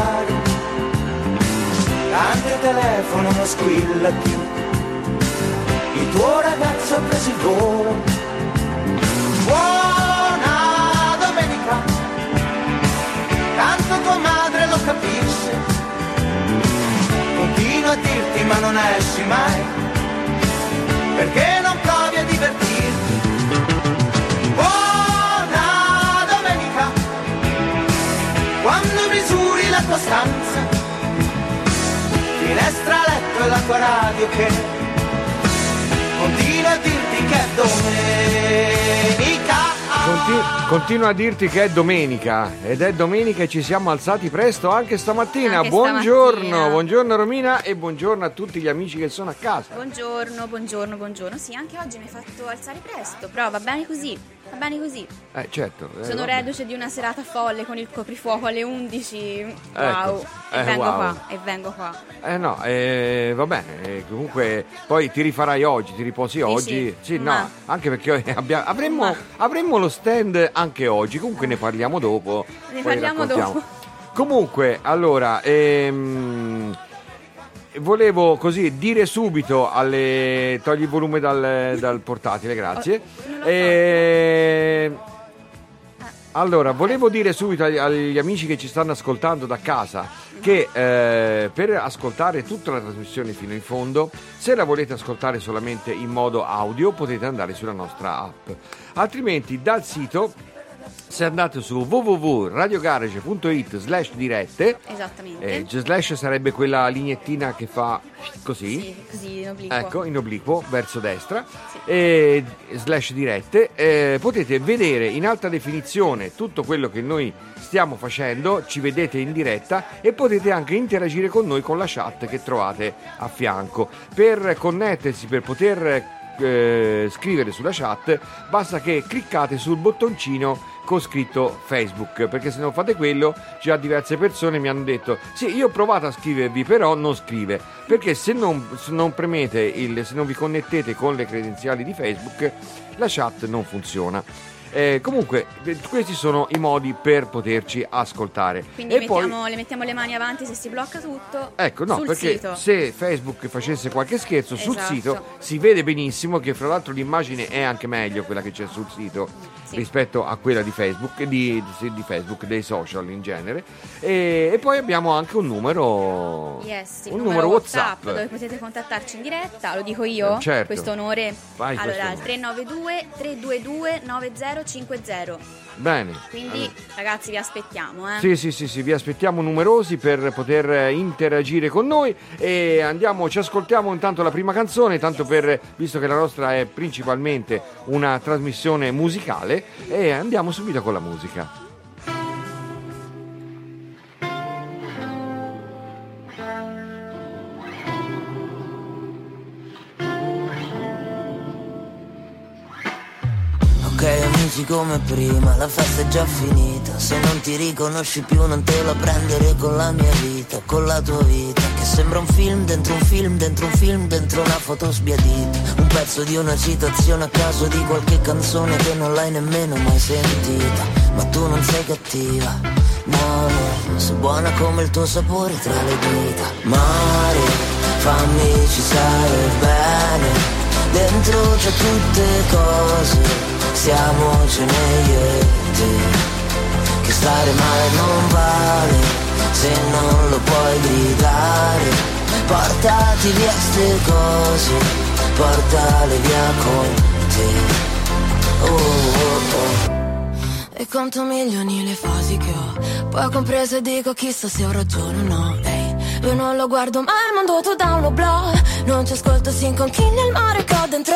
cellulare, anche il telefono non squilla più, il tuo ragazzo ha preso il volo. Buona domenica, tanto tua madre lo capisce, continua a dirti ma non esci mai, perché non finestra, letto e la tua radio che continua a dirti che è domenica. Conti- continua a dirti che è domenica ed è domenica e ci siamo alzati presto anche stamattina. Anche buongiorno, stamattina. buongiorno Romina e buongiorno a tutti gli amici che sono a casa. Buongiorno, buongiorno, buongiorno. Sì, anche oggi mi hai fatto alzare presto, però va bene così, va bene così. Eh certo. eh, Sono vabbè. reduce di una serata folle con il coprifuoco alle 11. Wow. e eh, vengo wow. qua, e vengo qua. Eh no, eh, va bene, eh, comunque poi ti rifarai oggi, ti riposi oggi. sì, no, ma- anche perché abbia- avremmo, Ma- avremmo lo stand anche oggi, comunque ne parliamo dopo. Ne parliamo dopo. Comunque, allora, ehm, volevo così dire subito alle... togli il volume dal, dal portatile, grazie. Oh, l'ho Eh, allora, volevo dire subito agli, agli amici che ci stanno ascoltando da casa che eh, per ascoltare tutta la trasmissione fino in fondo, se la volete ascoltare solamente in modo audio, potete andare sulla nostra app. Altrimenti dal sito, se andate su www.radiogarage.it slash dirette, Esattamente. eh, slash sarebbe quella lineettina che fa così, Sì, così in obliquo. Ecco, in obliquo, verso destra, e slash dirette, eh, potete vedere in alta definizione tutto quello che noi stiamo facendo, ci vedete in diretta e potete anche interagire con noi con la chat che trovate a fianco. Per connettersi, per poter eh, scrivere sulla chat, basta che cliccate sul bottoncino con scritto Facebook, perché se non fate quello, già diverse persone mi hanno detto sì, io ho provato a scrivervi, però non scrive, perché se non, se non premete, il, se non vi connettete con le credenziali di Facebook, la chat non funziona. Eh, comunque, eh, questi sono i modi per poterci ascoltare. Quindi e mettiamo- poi, le mettiamo le mani avanti se si blocca tutto. Ecco, no, sul perché sito. se Facebook facesse qualche scherzo sul Esatto. sito si vede benissimo che fra l'altro l'immagine è anche meglio quella che c'è sul sito Sì. rispetto a quella di Facebook, di, di Facebook, dei social in genere. E, e poi abbiamo anche un numero, Yes, un numero, numero WhatsApp, WhatsApp. dove potete contattarci in diretta, lo dico io, Eh, certo. questo onore. Vai, allora, questo al 392 322 9050. Bene. Quindi ragazzi vi aspettiamo, eh. Sì, sì, sì, sì, vi aspettiamo numerosi per poter eh, interagire con noi e andiamo, ci ascoltiamo intanto la prima canzone, tanto per, visto che la nostra è principalmente una trasmissione musicale, e andiamo subito con la musica. Amici come prima, la festa è già finita. Se non ti riconosci più non te la prendere con la mia vita Con la tua vita. Che sembra un film dentro un film dentro un film dentro una foto sbiadita. Un pezzo di una citazione a caso di qualche canzone che non l'hai nemmeno mai sentita. Ma tu non sei cattiva No, no, sei buona come il tuo sapore tra le dita. Mare, fammi ci stare bene. Dentro c'è tutte cose Siamocene io e te Che stare male non vale Se non lo puoi gridare. Portati via ste cose Portale via con te. Oh, oh, oh. E conto milioni le fasi che ho. Poi compreso e dico chissà se ho ragione o no io non lo guardo mai il mondo tu da uno blog Non ci ascolto si inconchiglia il mare che ho dentro.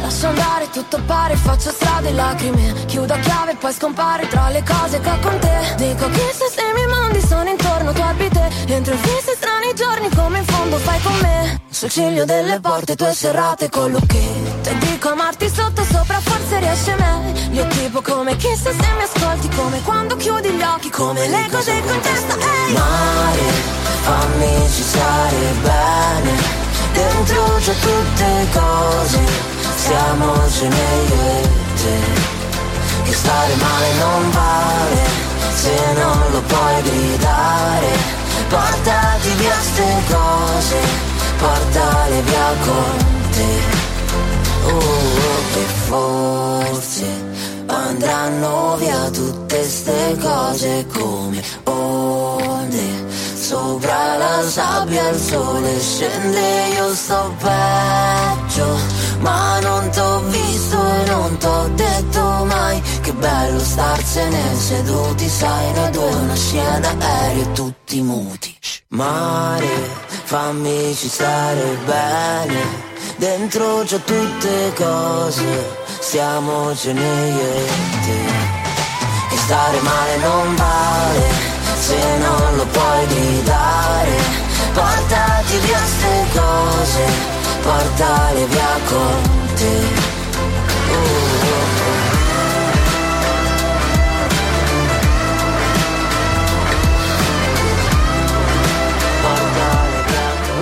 Lascio andare tutto pare faccio strade e lacrime. Chiudo a chiave e poi scompare tra le cose che ho con te. Dico chissà se i miei mondi sono intorno tu abiti. Entro in fisse strani giorni come in fondo fai con me. Sul ciglio delle porte tue serrate con lucchetto E dico amarti sotto sopra forse riesce meglio Tipo come chissà se mi ascolti Come quando chiudi gli occhi Come le cose con testa. Ehi! Mare, fammi ci stare bene Dentro c'è tutte cose Siamocene io e te Che stare male non vale Se non lo puoi gridare, portati via ste cose, portale via con te. Oh, oh, e forse andranno via tutte ste cose come onde. Sopra la sabbia il sole scende, io sto peggio, ma non t'ho visto e non t'ho detto mai che bello starsene seduti, sai, noi due una scia d'aereo tutti muti. Mare, fammi ci stare bene, dentro c'ho tutte cose, stiamocene io e te. Che stare male non vale se non lo puoi gridare. Portati via ste cose Portale via con te.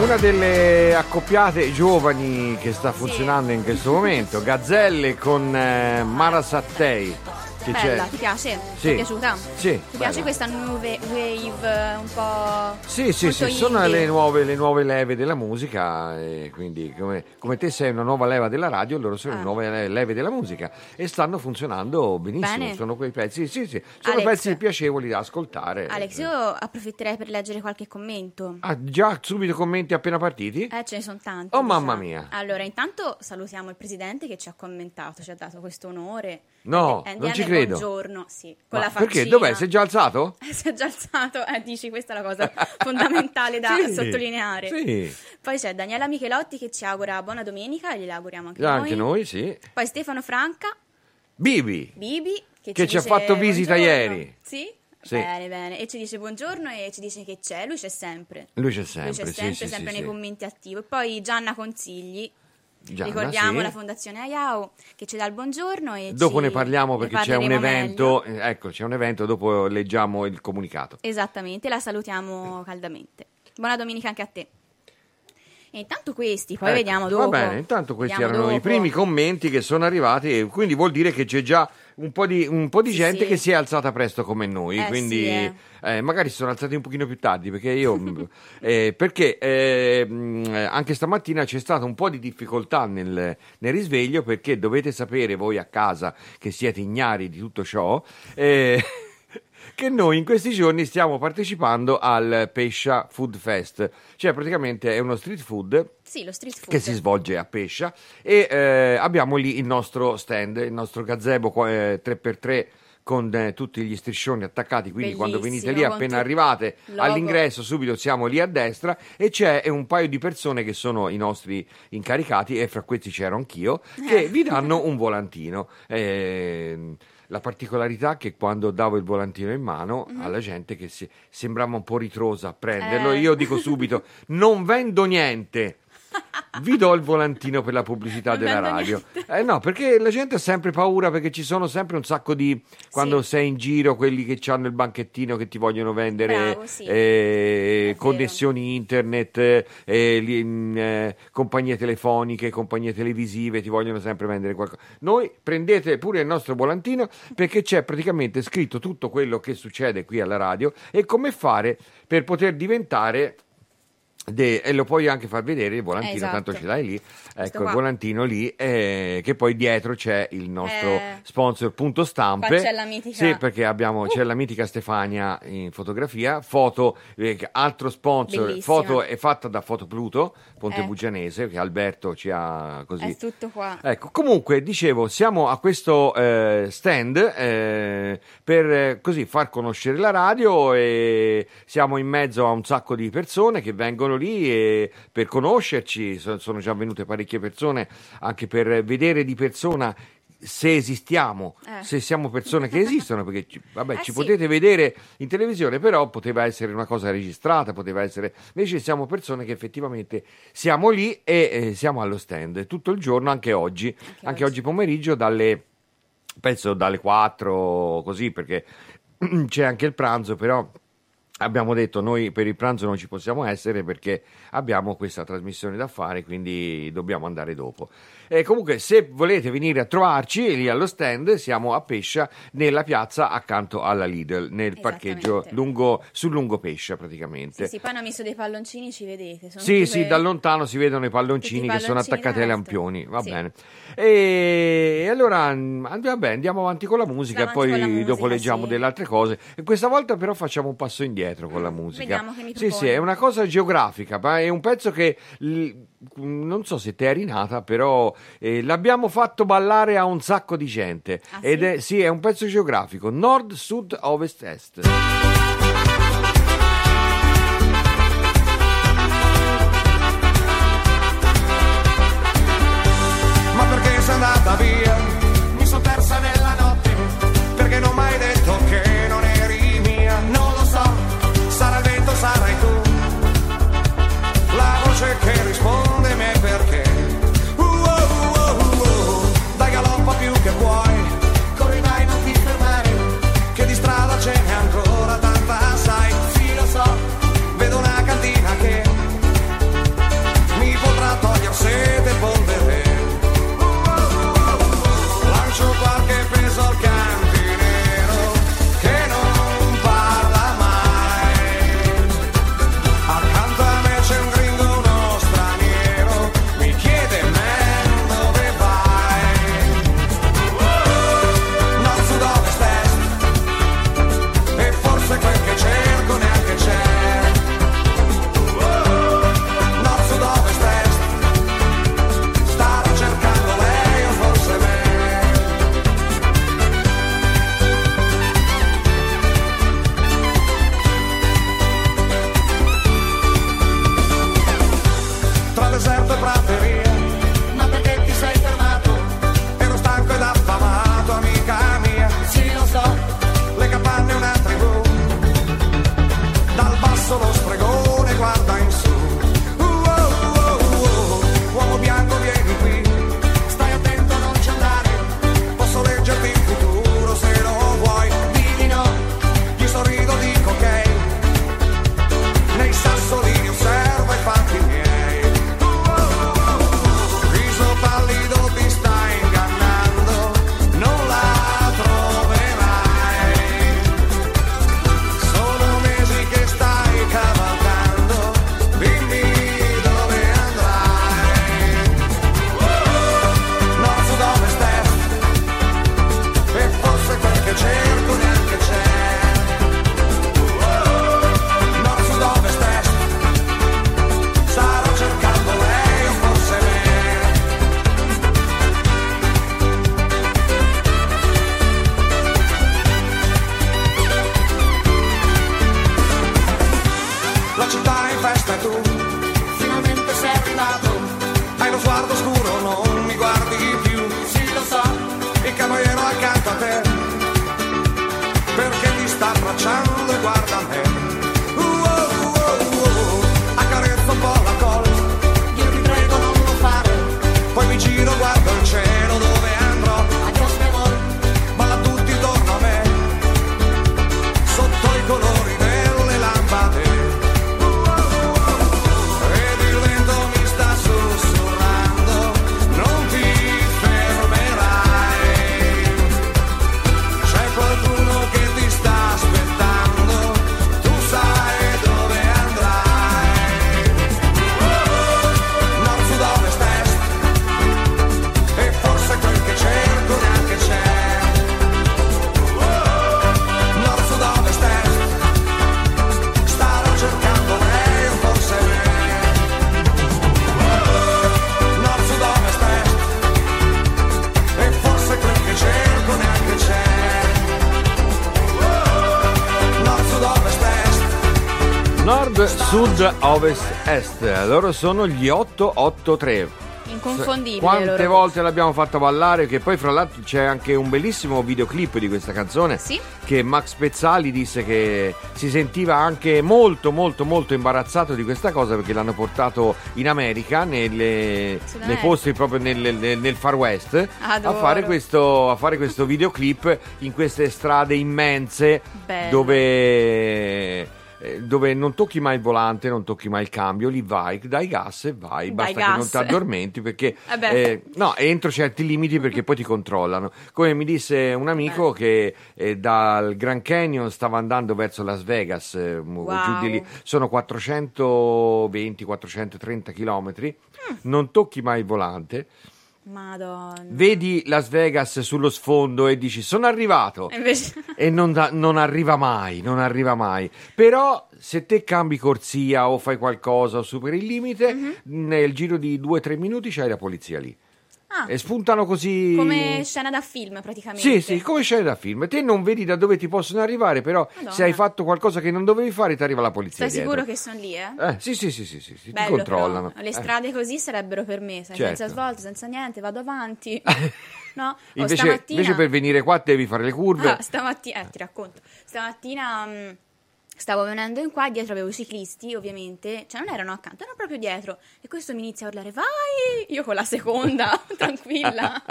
Una delle accoppiate giovani che sta funzionando in questo momento, Gazzelle con eh, Mara Sattei. Che Bella, c'è? ti piace? Sì. Ti è piaciuta? Sì, Ti piace bella. questa nuove wave un po'. Sì, sì, sì, sono indie? le nuove, le nuove leve della musica e quindi come, come te sei una nuova leva della radio, loro sono le Ah. nuove le- leve della musica e stanno funzionando benissimo, Bene. sono quei pezzi, sì, sì, sono Alex. pezzi piacevoli da ascoltare. Alex, io approfitterei per leggere qualche commento. Ah, già subito commenti appena partiti? Eh, ce ne sono tanti. Oh, lo mamma mia. Allora, intanto salutiamo il presidente che ci ha commentato, ci ha dato questo onore. No, Eh, non ci credo. Buongiorno, sì, con Ma la faccina. perché? Dov'è? Si è già alzato? si è già alzato, eh, dici questa è la cosa fondamentale da Sì, sottolineare. Sì, Poi c'è Daniela Michelotti che ci augura buona domenica e gliela auguriamo anche, anche noi, sì. Poi Stefano Franca, Bibi, Bibi che, Che ci ha dice fatto visita buongiorno. ieri. Sì? Sì. Bene, bene. E ci dice buongiorno e ci dice che c'è, lui c'è sempre. lui c'è sempre, lui c'è sì, sempre, sì, sempre sì, nei sì. commenti attivo. E poi Gianna Consigli, Gianna, ricordiamo sì. la Fondazione Ayao che ci dà il buongiorno e Dopo ne parliamo perché c'è un evento, meglio. eh, ecco, c'è un evento, dopo leggiamo il comunicato. Esattamente, la salutiamo caldamente. Buona domenica anche a te. E intanto questi, poi Ecco, vediamo dopo. Va bene, intanto questi Vediamo erano i dopo. primi commenti che sono arrivati, e quindi vuol dire che c'è già un po' di, un po' di Sì, gente sì. che si è alzata presto come noi, Eh, quindi sì, eh. eh, magari si sono alzati un pochino più tardi perché io, eh, perché eh, mh, anche stamattina c'è stata un po' di difficoltà nel, nel risveglio perché dovete sapere voi a casa che siete ignari di tutto ciò. Che noi in questi giorni stiamo partecipando al Pescia Food Fest, cioè praticamente è uno street food Sì, lo street food. che si svolge a Pescia e eh, abbiamo lì il nostro stand, il nostro gazebo eh, 3x3 con eh, tutti gli striscioni attaccati, quindi quando venite Bellissimo, lì appena arrivate logo. all'ingresso subito siamo lì a destra e c'è un paio di persone che sono i nostri incaricati e fra questi c'ero anch'io che vi danno un volantino. Eh, la particolarità è che quando davo il volantino in mano alla gente che si- sembrava un po' ritrosa a prenderlo. Eh. io dico subito non vendo niente. Vi do il volantino per la pubblicità Non della radio. Eh no, perché la gente ha sempre paura perché ci sono sempre un sacco di quando Sì. sei in giro quelli che hanno il banchettino che ti vogliono vendere Bravo, sì. eh, connessioni internet, eh, li- mh, eh, compagnie telefoniche, compagnie televisive, ti vogliono sempre vendere qualcosa. Noi prendete pure il nostro volantino perché c'è praticamente scritto tutto quello che succede qui alla radio e come fare per poter diventare de- e lo puoi anche far vedere il volantino, Esatto. tanto ce l'hai lì. Questo Ecco, il qua. volantino lì, eh, che poi dietro c'è il nostro Eh. sponsor Punto Stampe. C'è la mitica- Sì, perché abbiamo, c'è la mitica Stefania in fotografia, foto, eh, altro sponsor, Bellissima. foto è fatta da Foto Pluto, Ponte Eh. Bugianese, che Alberto ci ha così. È tutto qua. Ecco, comunque dicevo, siamo a questo eh, stand per così far conoscere la radio e siamo in mezzo a un sacco di persone che vengono lì e per conoscerci, so- sono già venute parecchie persone anche per vedere di persona se esistiamo, Eh. se siamo persone che esistono, perché ci, vabbè, Eh ci sì. potete vedere in televisione, però poteva essere una cosa registrata, poteva essere... Invece siamo persone che effettivamente siamo lì e eh, siamo allo stand tutto il giorno, anche oggi, anche, oggi. oggi pomeriggio dalle, penso dalle 4, così, perché c'è anche il pranzo, però abbiamo detto noi per il pranzo non ci possiamo essere perché abbiamo questa trasmissione da fare, quindi dobbiamo andare dopo. E comunque, se volete venire a trovarci lì allo stand, siamo a Pescia, nella piazza accanto alla Lidl, nel parcheggio lungo, sul lungo Pescia praticamente. Sì, sì, poi hanno messo dei palloncini, ci vedete. Sono Sì, tutte sì, da lontano si vedono i palloncini Tutti i che sono palloncini attaccati ai lampioni, va Sì. bene. E allora mm, vabbè, andiamo avanti con la musica e poi musica, dopo leggiamo sì. delle altre cose. E questa volta però facciamo un passo indietro con la musica. Vediamo che mi Sì, sì, proponi. è una cosa geografica, ma è un pezzo che non so se te eri nata, però eh, l'abbiamo fatto ballare a un sacco di gente. Ah, Ed sì? è, sì, è un pezzo geografico, nord, sud, ovest, est. sud, ovest, est. Loro sono gli 883. Inconfondibile. Quante loro. volte l'abbiamo fatta ballare? Che poi, fra l'altro, c'è anche un bellissimo videoclip di questa canzone. Sì. Che Max Pezzali disse che si sentiva anche molto, molto, molto imbarazzato di questa cosa perché l'hanno portato in America, nelle, nei posti proprio nel, nel- nel Far West, a fare, questo, a fare questo videoclip in queste strade immense Bello. dove dove non tocchi mai il volante, non tocchi mai il cambio, lì vai, dai gas e vai, Dai basta che non gas. ti addormenti perché Eh beh. eh, no, entro certi limiti perché poi ti controllano. Come mi disse un amico che eh, dal Grand Canyon stava andando verso Las Vegas, eh, Wow. giù di lì, sono 420-430 chilometri, Mm. non tocchi mai il volante, Madonna. vedi Las Vegas sullo sfondo e dici sono arrivato E Invece... e non, da- non arriva mai, non arriva mai. Però se te cambi corsia o fai qualcosa o superi il limite, Mhm. nel giro di 2-3 minuti c'hai la polizia lì. Ah, E spuntano così... come scena da film praticamente. Sì, sì, come scene da film. Te non vedi da dove ti possono arrivare, però Madonna. se hai fatto qualcosa che non dovevi fare, ti arriva la polizia dietro. sicuro che sono lì, eh? Eh, sì, sì, sì, sì, sì, sì, ti Bello, controllano. però. Le Eh. strade così sarebbero per me, sai, Certo. senza svolte, senza niente, vado avanti. No? Invece, stamattina... invece per venire qua devi fare le curve. Ah, stamattina, eh, ti racconto. Stamattina mh, stavo venendo in qua, dietro avevo i ciclisti, ovviamente, cioè non erano accanto, erano proprio dietro. E questo mi inizia a urlare, vai! Io con la seconda, tranquilla.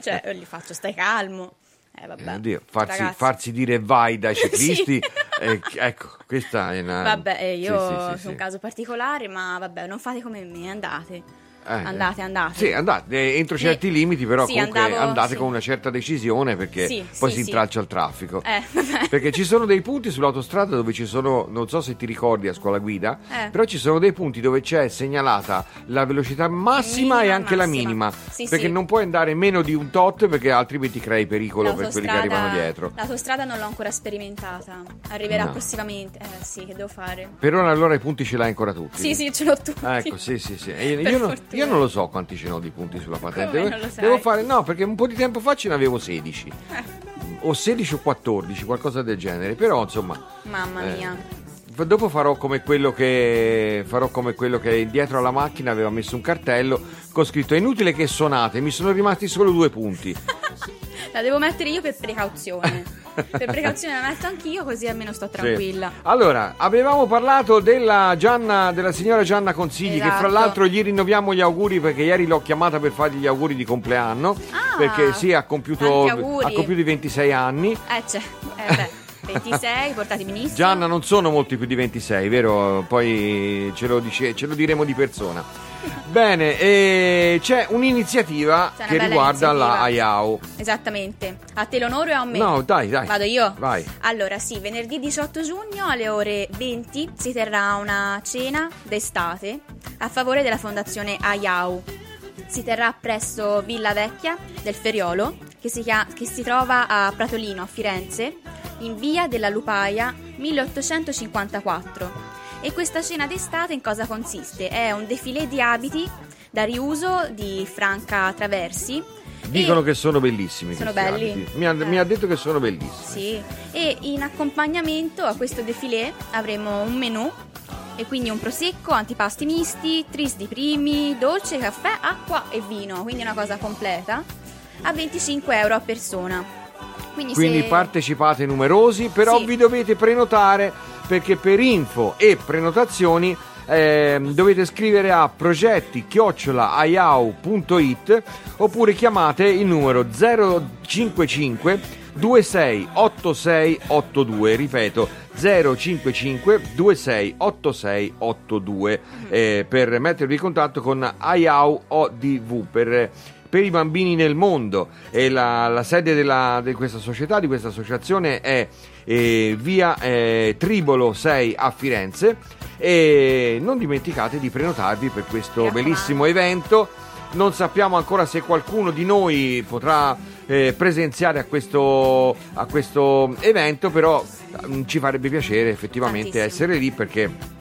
Cioè, io gli faccio, stai calmo. Eh, vabbè. Oddio, farsi, farsi dire vai dai ciclisti, Sì. eh, ecco, questa è una... Vabbè, eh, io Sì, sì, sono un caso particolare, ma vabbè, non fate come me, andate. Eh, andate, andate. Sì, andate, eh, entro certi limiti, però Sì, comunque andavo- andate sì. con una certa decisione perché Sì, poi si intralcia il traffico. Eh. Perché ci sono dei punti sull'autostrada dove ci sono, non so se ti ricordi a scuola guida, Eh. però ci sono dei punti dove c'è segnalata la velocità massima Minima e anche la massima. minima. Sì, perché non puoi andare meno di un tot perché altrimenti crei pericolo per quelli che arrivano dietro. L'autostrada non l'ho ancora sperimentata. Arriverà No. prossimamente. Eh sì, che devo fare? Per ora allora i punti ce l'hai ancora tutti. Sì, sì, ce l'ho tutti. Ecco, sì, sì, sì. E Io, io non. Io non lo so quanti ce n'ho di punti sulla patente. Come non lo sai? Devo fare, no, perché un po' di tempo fa ce n'avevo 16. Eh. O 16 o 14, qualcosa del genere. Però, insomma. Mamma eh, mia. Dopo farò come quello che farò come quello che dietro alla macchina aveva messo un cartello con scritto è inutile che suonate, mi sono rimasti solo due punti. La devo mettere io per precauzione. per precauzione la metto anch'io, così almeno sto tranquilla. Sì. Allora, avevamo parlato della Gianna, della signora Gianna Consigli, che fra Esatto. l'altro gli rinnoviamo gli auguri perché ieri l'ho chiamata per fargli gli auguri di compleanno. Ah, perché sì, ha compiuto, ha compiuto i 26 anni. Eh, c'è. Eh, beh, 26, portati benissimo. Gianna non sono molti più di 26, vero? Poi ce lo, dice- ce lo diremo di persona. Bene, e c'è un'iniziativa C'è che riguarda la iniziativa. IAO. Esattamente. A te l'onore o a me? No, dai, dai. Vado io? Vai. Allora, sì, venerdì 18 giugno alle ore 20 si terrà una cena d'estate a favore della fondazione AIAU. Si terrà presso Villa Vecchia del Feriolo, che si, chia- che si trova a Pratolino, a Firenze, in via della Lupaia 1854. E questa cena d'estate in cosa consiste? È un defilé di abiti da riuso di Franca Traversi. Dicono che sono bellissimi. Sono belli? abiti. Mi ha, Eh. mi ha detto che sono bellissimi. Sì, e in accompagnamento a questo defilé avremo un menù e quindi un prosecco, antipasti misti, tris di primi, dolce, caffè, acqua e vino, quindi una cosa completa, a 25 euro a persona. Quindi, Quindi se... partecipate numerosi, però Sì. vi dovete prenotare perché per info e prenotazioni ehm, dovete scrivere a progetti chiocciolaiau.it oppure chiamate il numero 055 268682 ripeto 055 268682 eh, per mettervi in contatto con IAU ODV per per i bambini nel mondo e la, la sede della- di questa società, di questa associazione è eh, via eh, Tribolo 6 a Firenze e non dimenticate di prenotarvi per questo bellissimo evento. Non sappiamo ancora se qualcuno di noi potrà eh, presenziare a questo, a questo evento, però mm, ci farebbe piacere effettivamente Tantissimo. essere lì perché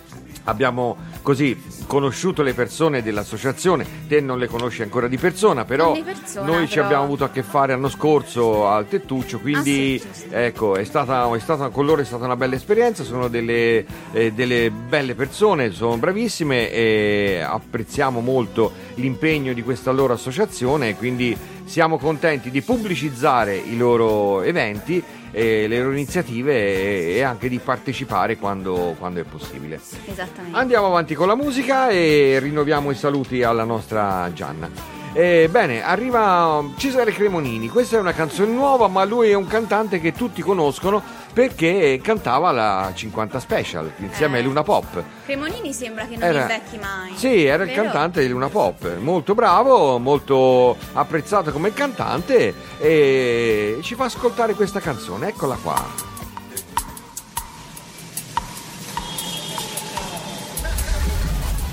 abbiamo così conosciuto le persone dell'associazione, te non le conosci ancora di persona, però di persona, noi ci però- abbiamo avuto a che fare l'anno scorso al Tettuccio, quindi Ah, sì, ecco, è stata, è stata- con loro è stata una bella esperienza, sono delle, eh, delle belle persone, sono bravissime e apprezziamo molto l'impegno di questa loro associazione quindi siamo contenti di pubblicizzare i loro eventi e le loro iniziative e, e anche di partecipare quando, quando è possibile. Esattamente. Andiamo avanti con la musica e rinnoviamo i saluti alla nostra Gianna. Eh, bene, arriva Cesare Cremonini. Questa è una canzone nuova, ma lui è un cantante che tutti conoscono perché cantava la 50 Special insieme Eh. a Luna Pop. Cremonini sembra che non Era- invecchi mai. Sì, era il Vero? cantante di Luna Pop, molto bravo, molto apprezzato come cantante e ci fa ascoltare questa canzone, eccola qua.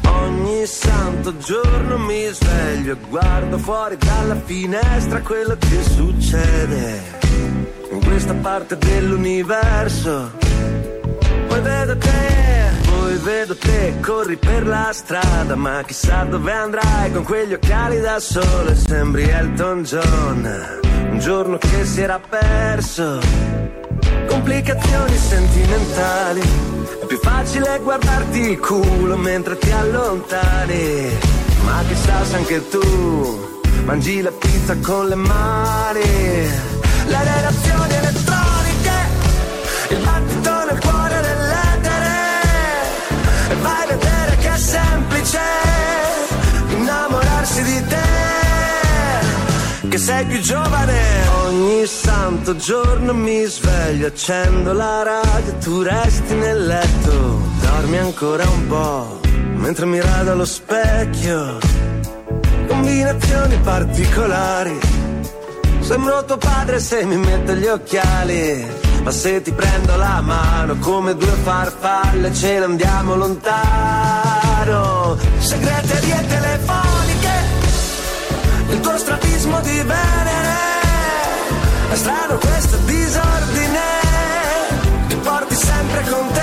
Ogni santo giorno mi sveglio e guardo fuori dalla finestra quello che succede in questa parte dell'universo. Poi vedo te, poi vedo te, corri per la strada, ma chissà dove andrai con quegli occhiali da sole, sembri Elton John, un giorno che si era perso complicazioni sentimentali. È più facile guardarti il culo mentre ti allontani. Ma chissà se anche tu mangi la pizza con le mani. Le relazioni elettroniche, il battito nel cuore dell'etere. E vai a vedere che è semplice innamorarsi di te che sei più giovane. Ogni santo giorno mi sveglio, accendo la radio, tu resti nel letto, dormi ancora un po', mentre mi rado allo specchio. Combinazioni particolari, sembro tuo padre se mi metto gli occhiali. Ma se ti prendo la mano come due farfalle ce ne andiamo lontano. Segreterie telefoniche il tuo strabismo di Venere. È strano questo disordine, ti porti sempre con te,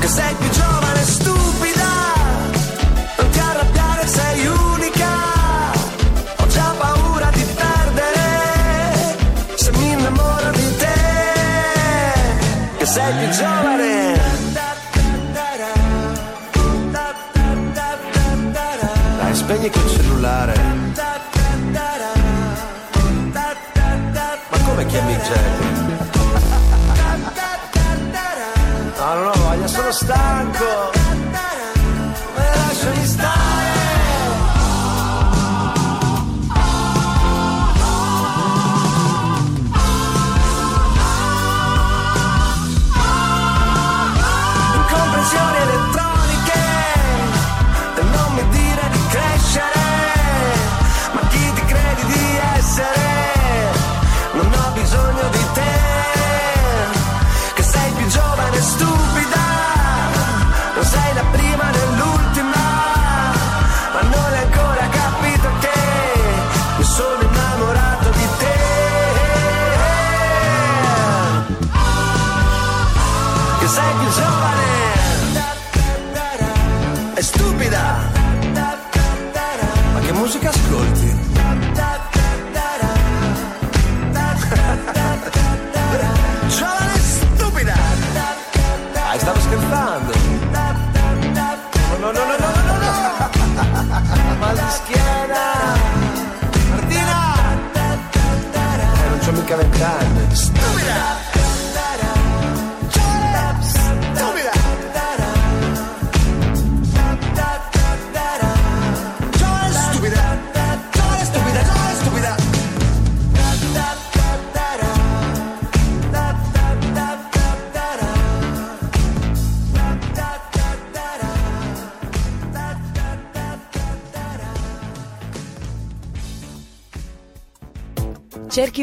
che sei più spegni quel cellulare. Ma come chiami Jerry? No, non ho voglia, sono stanco.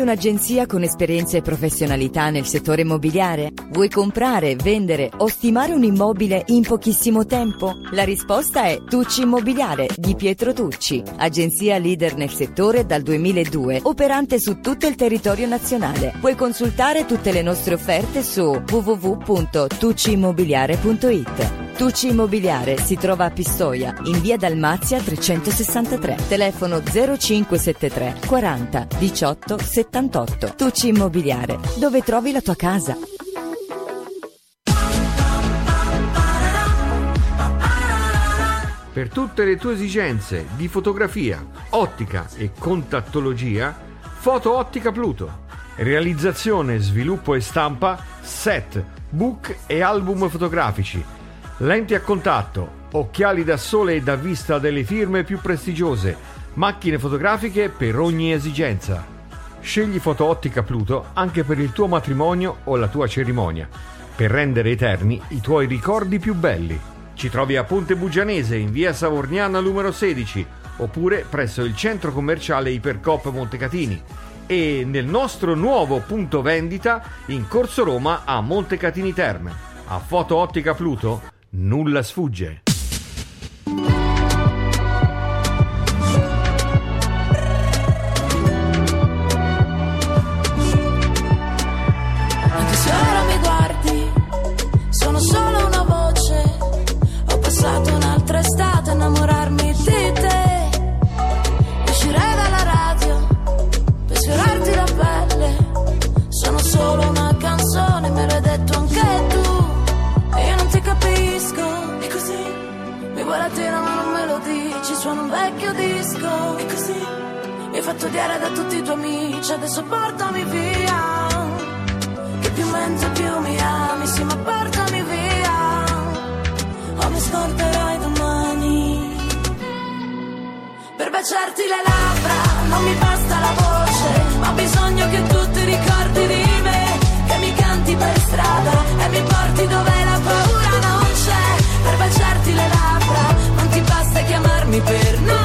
Un'agenzia con esperienza e professionalità nel settore immobiliare? Vuoi comprare, vendere o stimare un immobile in pochissimo tempo? La risposta è Tucci Immobiliare di Pietro Tucci, agenzia leader nel settore dal 2002, operante su tutto il territorio nazionale. Puoi consultare tutte le nostre offerte su www.tucciimmobiliare.it. Tucci Immobiliare si trova a Pistoia, in via Dalmazia 363. Telefono 0573 40 18 78. Tucci Immobiliare, dove trovi la tua casa. Per tutte le tue esigenze di fotografia, ottica e contattologia, Foto Ottica Pluto. Realizzazione, sviluppo e stampa, set, book e album fotografici. Lenti a contatto, occhiali da sole e da vista delle firme più prestigiose, macchine fotografiche per ogni esigenza. Scegli Fotoottica Pluto anche per il tuo matrimonio o la tua cerimonia, per rendere eterni i tuoi ricordi più belli. Ci trovi a Ponte Bugianese in via Savorniana numero 16 oppure presso il centro commerciale Ipercop Montecatini e nel nostro nuovo punto vendita in Corso Roma a Montecatini Terme. A Foto Ottica Pluto nulla sfugge. Fatto odiare da tutti i tuoi amici. Adesso portami via che più mentre più mi ami, sì ma portami via, o mi scorderai domani. Per baciarti le labbra non mi basta la voce, ma ho bisogno che tu ti ricordi di me, che mi canti per strada e mi porti dove la paura non c'è. Per baciarti le labbra non ti basta chiamarmi per nome,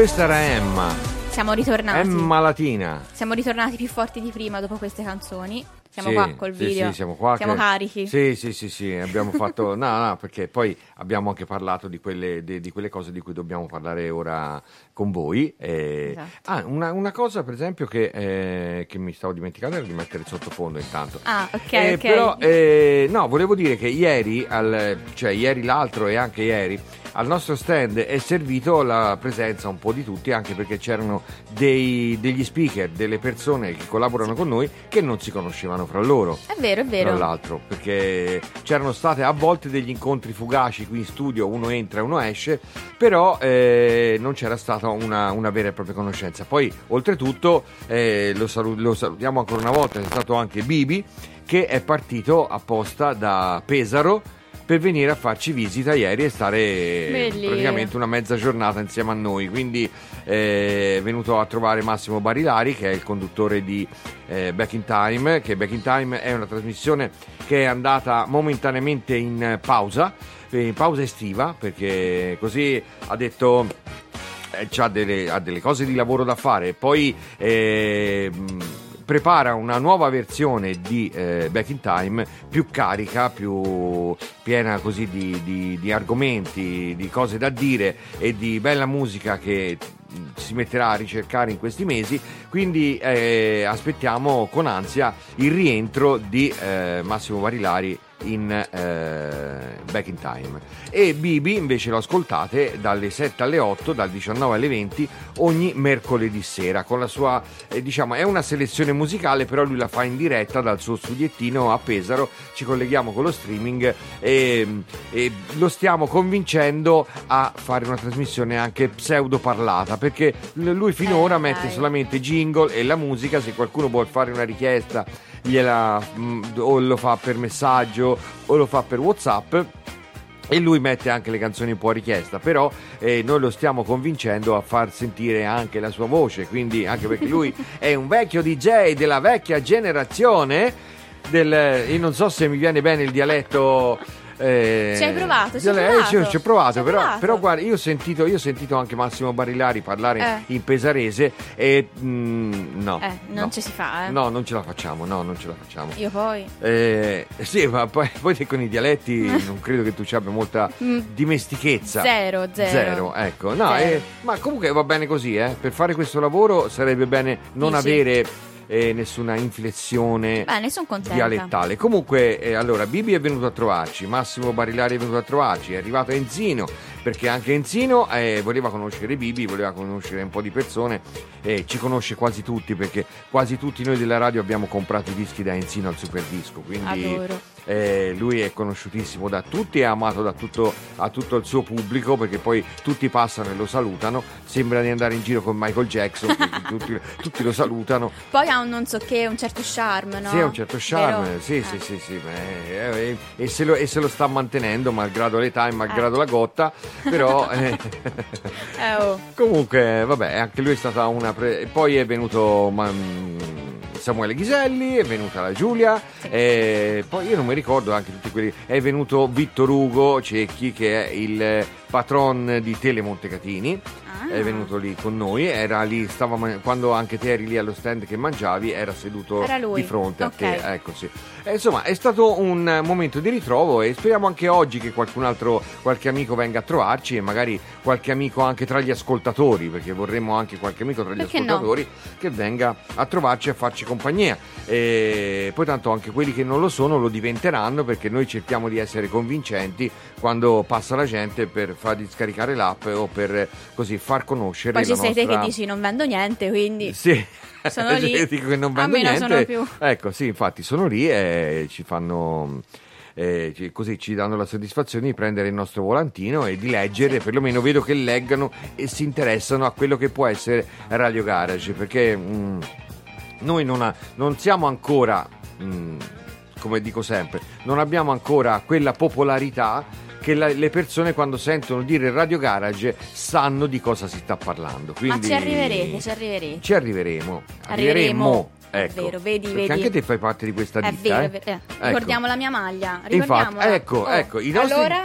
questa era Emma, Siamo ritornati. Emma Latina. Siamo ritornati più forti di prima dopo queste canzoni. Siamo Sì, qua col sì, video. sì, siamo qua. Siamo che- carichi. Sì, sì, sì, sì, abbiamo fatto... no, no, perché poi abbiamo anche parlato di quelle, di, di quelle cose di cui dobbiamo parlare ora con voi. eh. Esatto. Ah, una, una cosa per esempio che, eh, che mi stavo dimenticando era di mettere il sottofondo intanto. Ah, ok, Eh, ok. Però, eh, no, volevo dire che ieri, al- cioè ieri l'altro e anche ieri, al nostro stand è servito la presenza un po' di tutti, anche perché c'erano dei- degli speaker, delle persone che collaborano con noi che non si conoscevano fra loro. È vero, è Tra vero. l'altro, perché c'erano state a volte degli incontri fugaci qui in studio, uno entra e uno esce, però eh, non c'era stata una, una vera e propria conoscenza. Poi, oltretutto, eh, lo, salu- lo salutiamo ancora una volta, c'è stato anche Bibi, che è partito apposta da Pesaro per venire a farci visita ieri e stare Belli. praticamente una mezza giornata insieme a noi. Quindi eh, è venuto a trovare Massimo Barilari, che è il conduttore di eh, Back in Time, che Back in Time è una trasmissione che è andata momentaneamente in pausa, eh, in pausa estiva, perché così ha detto eh, c'ha delle, ha delle cose di lavoro da fare, poi eh, prepara una nuova versione di eh, Back in Time più carica, più piena così di, di- di argomenti, di cose da dire e di bella musica che mh, si metterà a ricercare in questi mesi. Quindi eh, aspettiamo con ansia il rientro di eh, Massimo Barilari in eh, Back in Time. E Bibi invece lo ascoltate dalle 7 alle 8 dal 19 alle 20 ogni mercoledì sera con la sua eh, diciamo è una selezione musicale però lui la fa in diretta dal suo studiettino a Pesaro. Ci colleghiamo con lo streaming e, e lo stiamo convincendo a fare una trasmissione anche pseudo parlata perché lui finora Eh, mette solamente jingle e la musica. Se qualcuno vuole fare una richiesta gliela mm, o lo fa per messaggio o lo fa per whatsapp e lui mette anche le canzoni un po' a richiesta, però eh, noi lo stiamo convincendo a far sentire anche la sua voce, quindi anche perché lui è un vecchio DJ della vecchia generazione. Del, io non so se mi viene bene il dialetto. Eh, Ci hai provato, ci hai provato. ci- ci ho provato, Ci però, provato. però guarda, io ho, sentito, io ho sentito anche Massimo Barilari parlare Eh. in pesarese e mm, no. Eh, non no. ci si fa, eh. No, non ce la facciamo, no, non ce la facciamo. Io poi. Eh, sì, ma poi, poi con i dialetti non credo che tu ci abbia molta Mm. dimestichezza. Zero, zero. Zero, ecco. No, Zero. eh, ma comunque va bene così, eh. Per fare questo lavoro sarebbe bene non Dici? avere eh, nessuna inflessione Bene, dialettale. Comunque, eh, allora, Bibi è venuto a trovarci, Massimo Barilari è venuto a trovarci, è arrivato Enzino, perché anche Enzino eh, voleva conoscere Bibi, voleva conoscere un po' di persone, e ci conosce quasi tutti, perché quasi tutti noi della radio abbiamo comprato i dischi da Enzino al Super Disco, quindi Adoro. Eh, lui è conosciutissimo da tutti, è amato da tutto, a tutto il suo pubblico, perché poi tutti passano e lo salutano, sembra di andare in giro con Michael Jackson, tutti, tutti lo salutano. Poi ha un non so che, un certo charme, no? Sì, ha un certo charme, sì, Eh. sì, sì, sì, beh, eh, eh, e, se lo, e se lo sta mantenendo, malgrado l'età e malgrado Eh. la gotta, però... Eh, oh. comunque, vabbè, anche lui è stata una... pre- Poi è venuto... ma, mm, Samuele Ghiselli, è venuta la Giulia, e poi io non mi ricordo anche tutti quelli. È venuto Vittor Ugo Cecchi, che è il patron di Tele Montecatini Ah. è venuto lì con noi, era lì, stava man- quando anche te eri lì allo stand che mangiavi, era seduto Era di fronte Ok. a te, ecco sì. E insomma, è stato un momento di ritrovo e speriamo anche oggi che qualcun altro, qualche amico venga a trovarci e magari qualche amico anche tra gli ascoltatori, perché vorremmo anche qualche amico tra gli Perché no? ascoltatori che venga a trovarci e a farci compagnia. E poi tanto anche quelli che non lo sono lo diventeranno perché noi cerchiamo di essere convincenti quando passa la gente per fargli scaricare l'app o per così far conoscere Poi ci sei te nostra... che dici non vendo niente, quindi... Sì. Sono lì. Dico che non vendo A me non niente. sono più. Ecco, sì, infatti sono lì e ci fanno eh, così ci danno la soddisfazione di prendere il nostro volantino e di leggere, perlomeno vedo che leggano e si interessano a quello che può essere Radio Garage, perché mm, noi non, ha- non siamo ancora, mm, come dico sempre, non abbiamo ancora quella popolarità che la- le persone quando sentono dire Radio Garage sanno di cosa si sta parlando. Ma Quindi ci arriverete, ci arriverete. ci arriveremo. Arriveremo. Ecco. È vero, vedi, Perché vedi. anche te fai parte di questa È ditta. vero, eh? è vero. Ecco. Ricordiamo la mia maglia. Infatti, ecco, Oh, ecco, i nostri, Allora,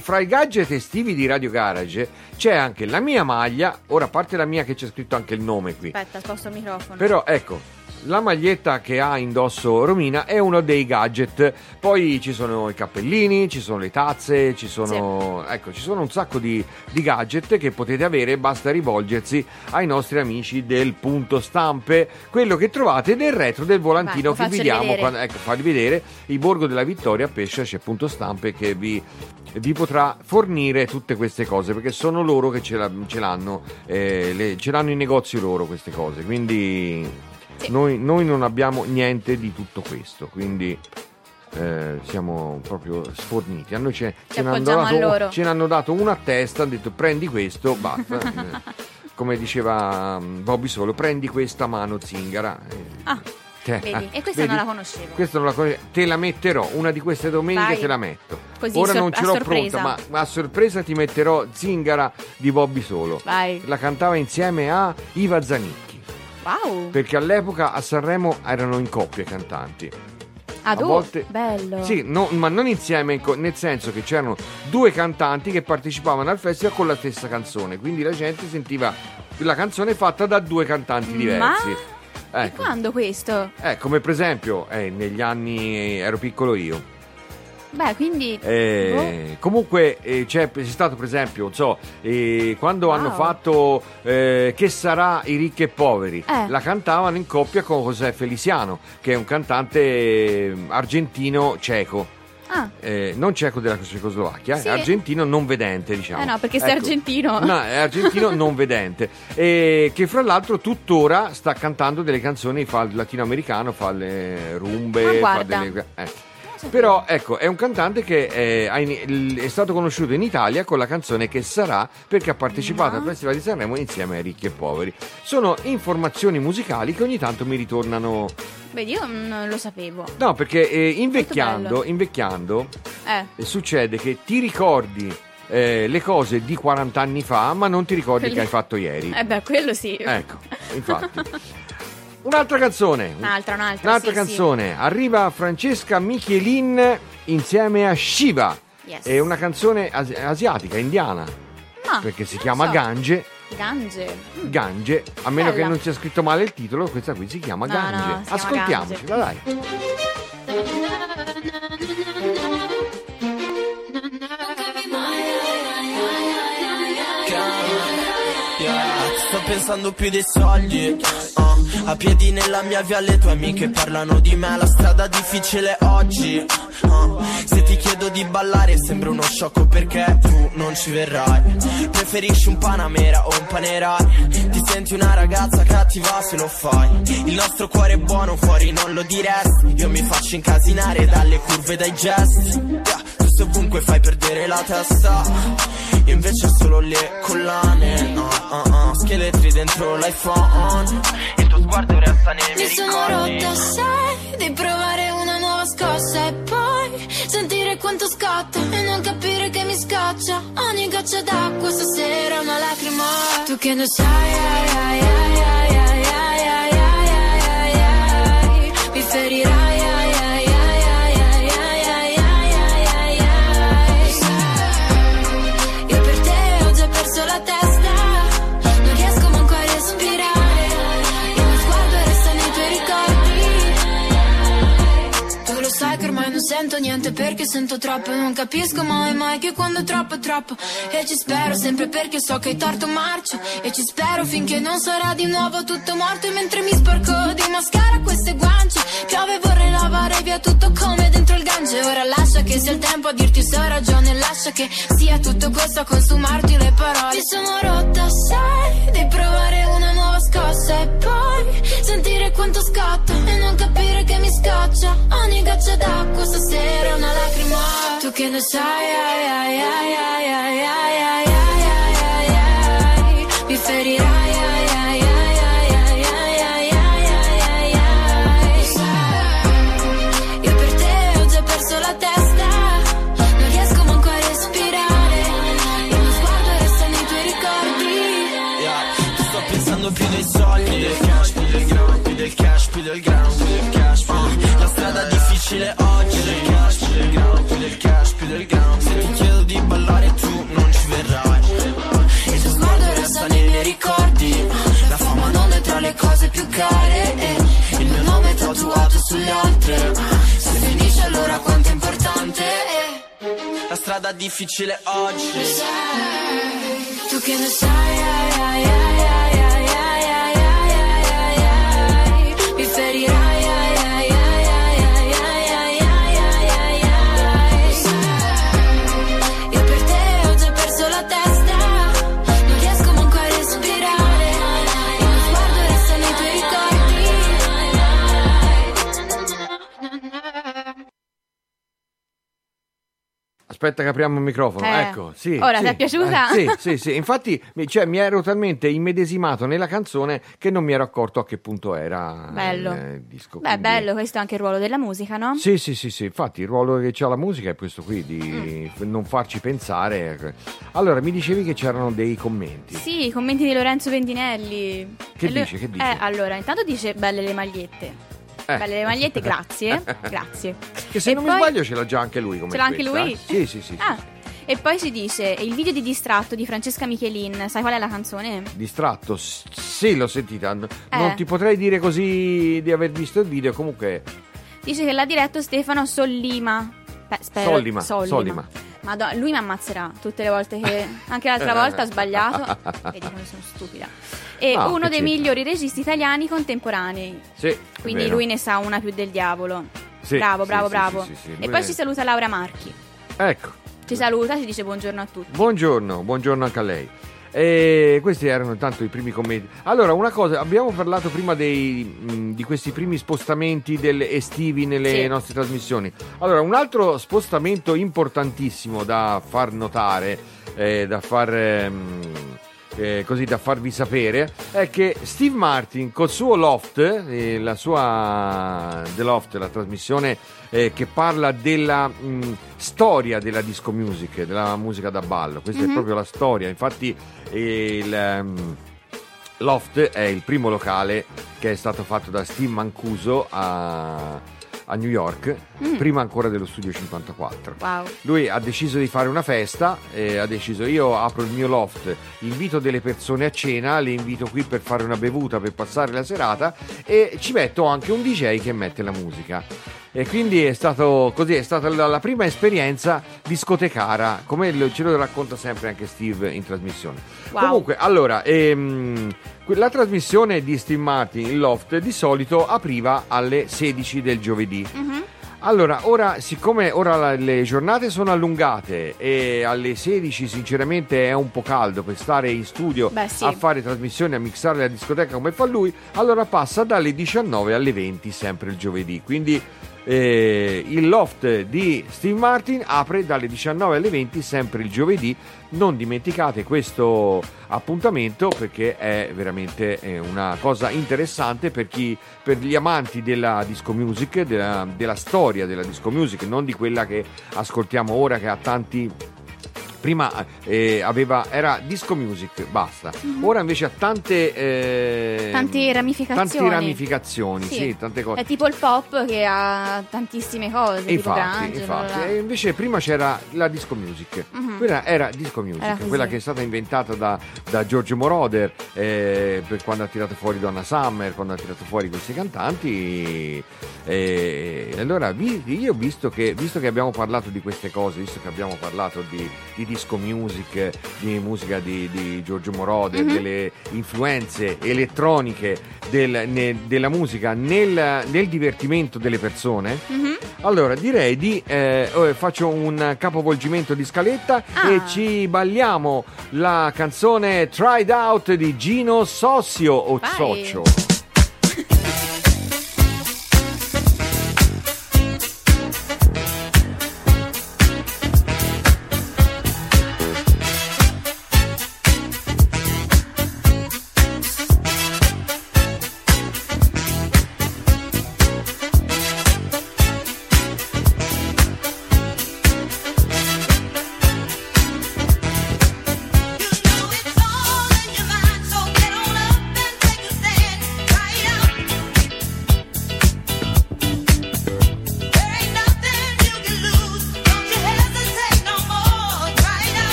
fra i gadget estivi di Radio Garage c'è anche la mia maglia, ora a parte la mia che c'è scritto anche il nome qui, aspetta, sposto il microfono. però ecco, la maglietta che ha indosso Romina è uno dei gadget, poi ci sono i cappellini, ci sono le tazze, ci sono, ecco, ci sono un sacco di, di gadget che potete avere, basta rivolgersi ai nostri amici del punto stampe, quello che trovate nel retro del volantino Vai, che vi diamo, quando- ecco, farvi vedere, il Borgo della Vittoria a Pescia c'è punto stampe che vi vi potrà fornire tutte queste cose perché sono loro che ce, la- ce l'hanno eh, le- ce l'hanno in negozio loro queste cose quindi Sì. noi, noi non abbiamo niente di tutto questo quindi eh, siamo proprio sforniti a noi ce, ce ne dato, ce ne hanno dato una a testa hanno detto prendi questo basta Eh, come diceva mm, Bobby Solo prendi questa mano zingara Eh, Ah, vedi, ah, e questa vedi? non la conoscevo. Questa non la conosco. Te la metterò una di queste domeniche, Vai. te la metto. Così, Ora sor- non ce l'ho sorpresa. pronta, ma, ma a sorpresa ti metterò Zingara di Bobby Solo. Vai. La cantava insieme a Iva Zanicchi. Wow. Perché all'epoca a Sanremo erano in coppia i cantanti. Ad a volte- bello. Sì, no- ma non insieme, nel senso che c'erano due cantanti che partecipavano al festival con la stessa canzone. Quindi la gente sentiva la canzone fatta da due cantanti diversi. E Ecco. quando questo? Eh, come per esempio, eh, negli anni ero piccolo io. Beh, quindi... Eh, Comunque eh, c'è, c'è stato per esempio, non so, eh, quando Wow. hanno fatto eh, Che sarà i ricchi e poveri, Eh. la cantavano in coppia con José Feliciano, che è un cantante eh, argentino boh. Ah, Eh, non ceco della Cecoslovacchia, Sì. è argentino non vedente, diciamo. Eh no, perché sei argentino. No, è argentino non vedente. E che fra l'altro tuttora sta cantando delle canzoni, fa il latinoamericano, fa le rumbe, fa delle. eh. Però ecco, è un cantante che è, in- è stato conosciuto in Italia con la canzone Che sarà perché ha partecipato Ah. al Festival di Sanremo insieme ai ricchi e poveri. Sono informazioni musicali che ogni tanto mi ritornano. vedi, io non lo sapevo. No, perché eh, invecchiando, invecchiando Eh, eh, succede che ti ricordi eh, le cose di 40 anni fa, ma non ti ricordi Quelle- che hai fatto ieri. eh beh, quello sì. Ecco, infatti. Un'altra canzone. Un'altra, un'altra, Un'altra sì, canzone. Arriva Francesca Michelin insieme a Shiva. Yes. È una canzone as- asiatica, indiana, Ma, perché si chiama so. Gange. Gange. Mm. Gange, a meno Bella. che non sia scritto male il titolo, questa qui si chiama No, Gange. no, si chiama Ascoltiamocela, dai. Sto pensando più dei soldi uh, A piedi nella mia via le tue amiche parlano di me La strada difficile oggi. Uh, Se ti chiedo di ballare sembra uno sciocco perché tu non ci verrai. Preferisci un Panamera o un Panerai? Ti senti una ragazza cattiva se lo fai. Il nostro cuore è buono fuori non lo diresti. Io mi faccio incasinare dalle curve dai gesti. Yeah, Tu se ovunque fai perdere la testa io invece ho solo le collane no, uh, uh, Scheletri dentro l'iPhone Il tuo sguardo resta nei miei Mi sono ricordi rotta, sai, di provare una nuova scossa e poi sentire quanto scotta e non capire che mi scoccia. Ogni goccia d'acqua stasera è una lacrima. Tu che ne sai, ai, ai, ai, ai, ai, ai, ai, ai, ai, ai, ai. mi ferirai, sento niente perché sento troppo non capisco mai mai che quando troppo è troppo. E ci spero sempre perché so che hai torto marcio. E ci spero finché non sarà di nuovo tutto morto. E mentre mi sporco di mascara queste guance, piove vorrei lavare via tutto come dentro il gange. Ora lascia che sia il tempo a dirti se ho ragione. Lascia che sia tutto questo a consumarti le parole. Ti sono rotta, sai, di provare una nuova scossa e poi sentire quanto scotta e non gocce d'acqua stasera una lacrima. Tu che ne sai, ai ai ai ai ai ai ai. Cose più care e Il mio nome è tatuato sulle altre. Se finisce allora quanto è importante La strada difficile oggi. Tu che ne sai, ai, ai, ai, ai, ai, ai, Aspetta che apriamo il microfono. Eh, Ecco, sì. ora sì, ti è piaciuta? eh, sì, sì, sì. Infatti, mi- cioè, mi ero talmente immedesimato nella canzone che non mi ero accorto a che punto era Bello. il, eh, disco. Beh, quindi- bello, questo è anche il ruolo della musica, no? Sì, sì, sì, sì, infatti il ruolo che c'ha la musica è questo qui, di Mm. non farci pensare. Allora, mi dicevi che c'erano dei commenti. Sì, i commenti di Lorenzo Vendinelli. Che E lui- dice, che dice? Eh, allora, intanto dice belle le magliette. Eh. Belle le magliette, grazie. grazie. Che se E non poi- mi sbaglio ce l'ha già anche lui come Ce l'ha anche lui? eh? Sì, sì, sì. sì. Ah, E poi si dice, il video di Distratto di Francesca Michelin, sai qual è la canzone? Distratto, sì, l'ho sentita. Eh. Non ti potrei dire così di aver visto il video, comunque Dice che l'ha diretto Stefano Sollima. Beh, spero. Sollima, Sollima. Madonna, lui mi ammazzerà tutte le volte che. Anche l'altra volta ha sbagliato. Vedi come sono stupida. E No, uno dei migliori registi italiani contemporanei. sì. Quindi lui ne sa una più del diavolo. Sì, bravo, sì, bravo, bravo. E poi ci saluta Laura Marchi. Ecco, Ci saluta, ci dice buongiorno a tutti. buongiorno, buongiorno anche a lei. E questi erano intanto i primi commenti. Allora, una cosa, abbiamo parlato prima dei, mh, di questi primi spostamenti estivi nelle Sì. nostre trasmissioni. Allora, un altro spostamento importantissimo da far notare, eh, da far... ehm, eh, così da farvi sapere è che Steve Martin col suo Loft, eh, la sua The Loft, la trasmissione eh, che parla della mh, storia della disco music, della musica da ballo. Questa è proprio la storia. Infatti, il ehm, Loft è il primo locale che è stato fatto da Steve Mancuso a, a New York, prima ancora dello studio 54. Wow. Lui ha deciso di fare una festa, e ha deciso io apro il mio loft, invito delle persone a cena, le invito qui per fare una bevuta, per passare la serata e ci metto anche un DJ che mette la musica. E quindi è stato così, è stata la, prima esperienza discotecara, come ce lo racconta sempre anche Steve in trasmissione. Wow. Comunque, allora, ehm, la trasmissione di Steve Martin, il loft, di solito apriva alle 16 del giovedì. Allora, ora, siccome ora le giornate sono allungate e alle 16 sinceramente è un po' caldo per stare in studio Beh, sì. a fare trasmissioni, a mixare la discoteca come fa lui, allora passa dalle 19 alle 20 sempre il giovedì. Quindi eh, il loft di Steve Martin apre dalle 19 alle 20 sempre il giovedì. Non dimenticate questo appuntamento perché è veramente eh, una cosa interessante per chi per gli amanti della disco music, della, della storia della disco music, non di quella che ascoltiamo ora che ha tanti prima eh, aveva, era disco music, basta. Ora invece ha tante, eh, Tante ramificazioni. Tante ramificazioni, sì, tante cose. È tipo il pop che ha tantissime cose, E tipo infatti, infatti. E invece prima c'era la disco music. Mhm. Quella era disco music, Era quella che è stata inventata da, da Giorgio Moroder eh, per quando ha tirato fuori Donna Summer, quando ha tirato fuori questi cantanti. E allora vi- io visto che, visto che abbiamo parlato di queste cose, visto che abbiamo parlato di, di disco music, di musica di, di Giorgio Moroder, Mhm. delle influenze elettroniche del- ne- della musica nel, nel divertimento delle persone, Mhm. allora direi di eh, oh, faccio un capovolgimento di scaletta Ah. e ci balliamo la canzone Tried Out di Gino Sossio o Vai. Socio.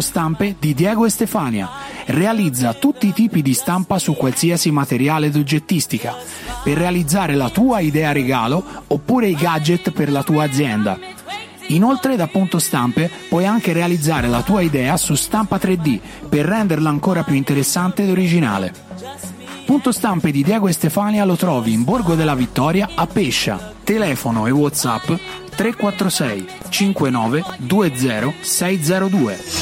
Stampe di Diego e Stefania. Realizza tutti i tipi di stampa su qualsiasi materiale d'oggettistica per realizzare la tua idea regalo oppure i gadget per la tua azienda. Inoltre da Punto Stampe puoi anche realizzare la tua idea su stampa 3D per renderla ancora più interessante ed originale. Punto stampe di Diego e Stefania lo trovi in Borgo della Vittoria a Pescia. Telefono e WhatsApp 346 59 20 602.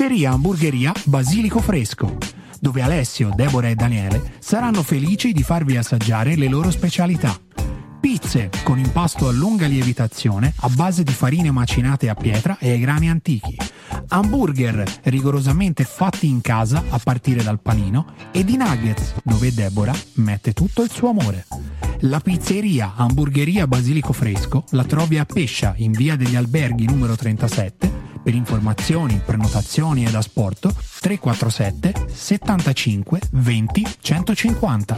Pizzeria Hamburgeria Basilico Fresco, dove Alessio, Deborah e Daniele saranno felici di farvi assaggiare le loro specialità. Pizze con impasto a lunga lievitazione a base di farine macinate a pietra e ai grani antichi. Hamburger rigorosamente fatti in casa a partire dal panino e di nuggets dove Deborah mette tutto il suo amore. La pizzeria Hamburgeria Basilico Fresco la trovi a Pescia in via degli Alberghi numero 37. Per informazioni, prenotazioni ed asporto 347 75 20 150.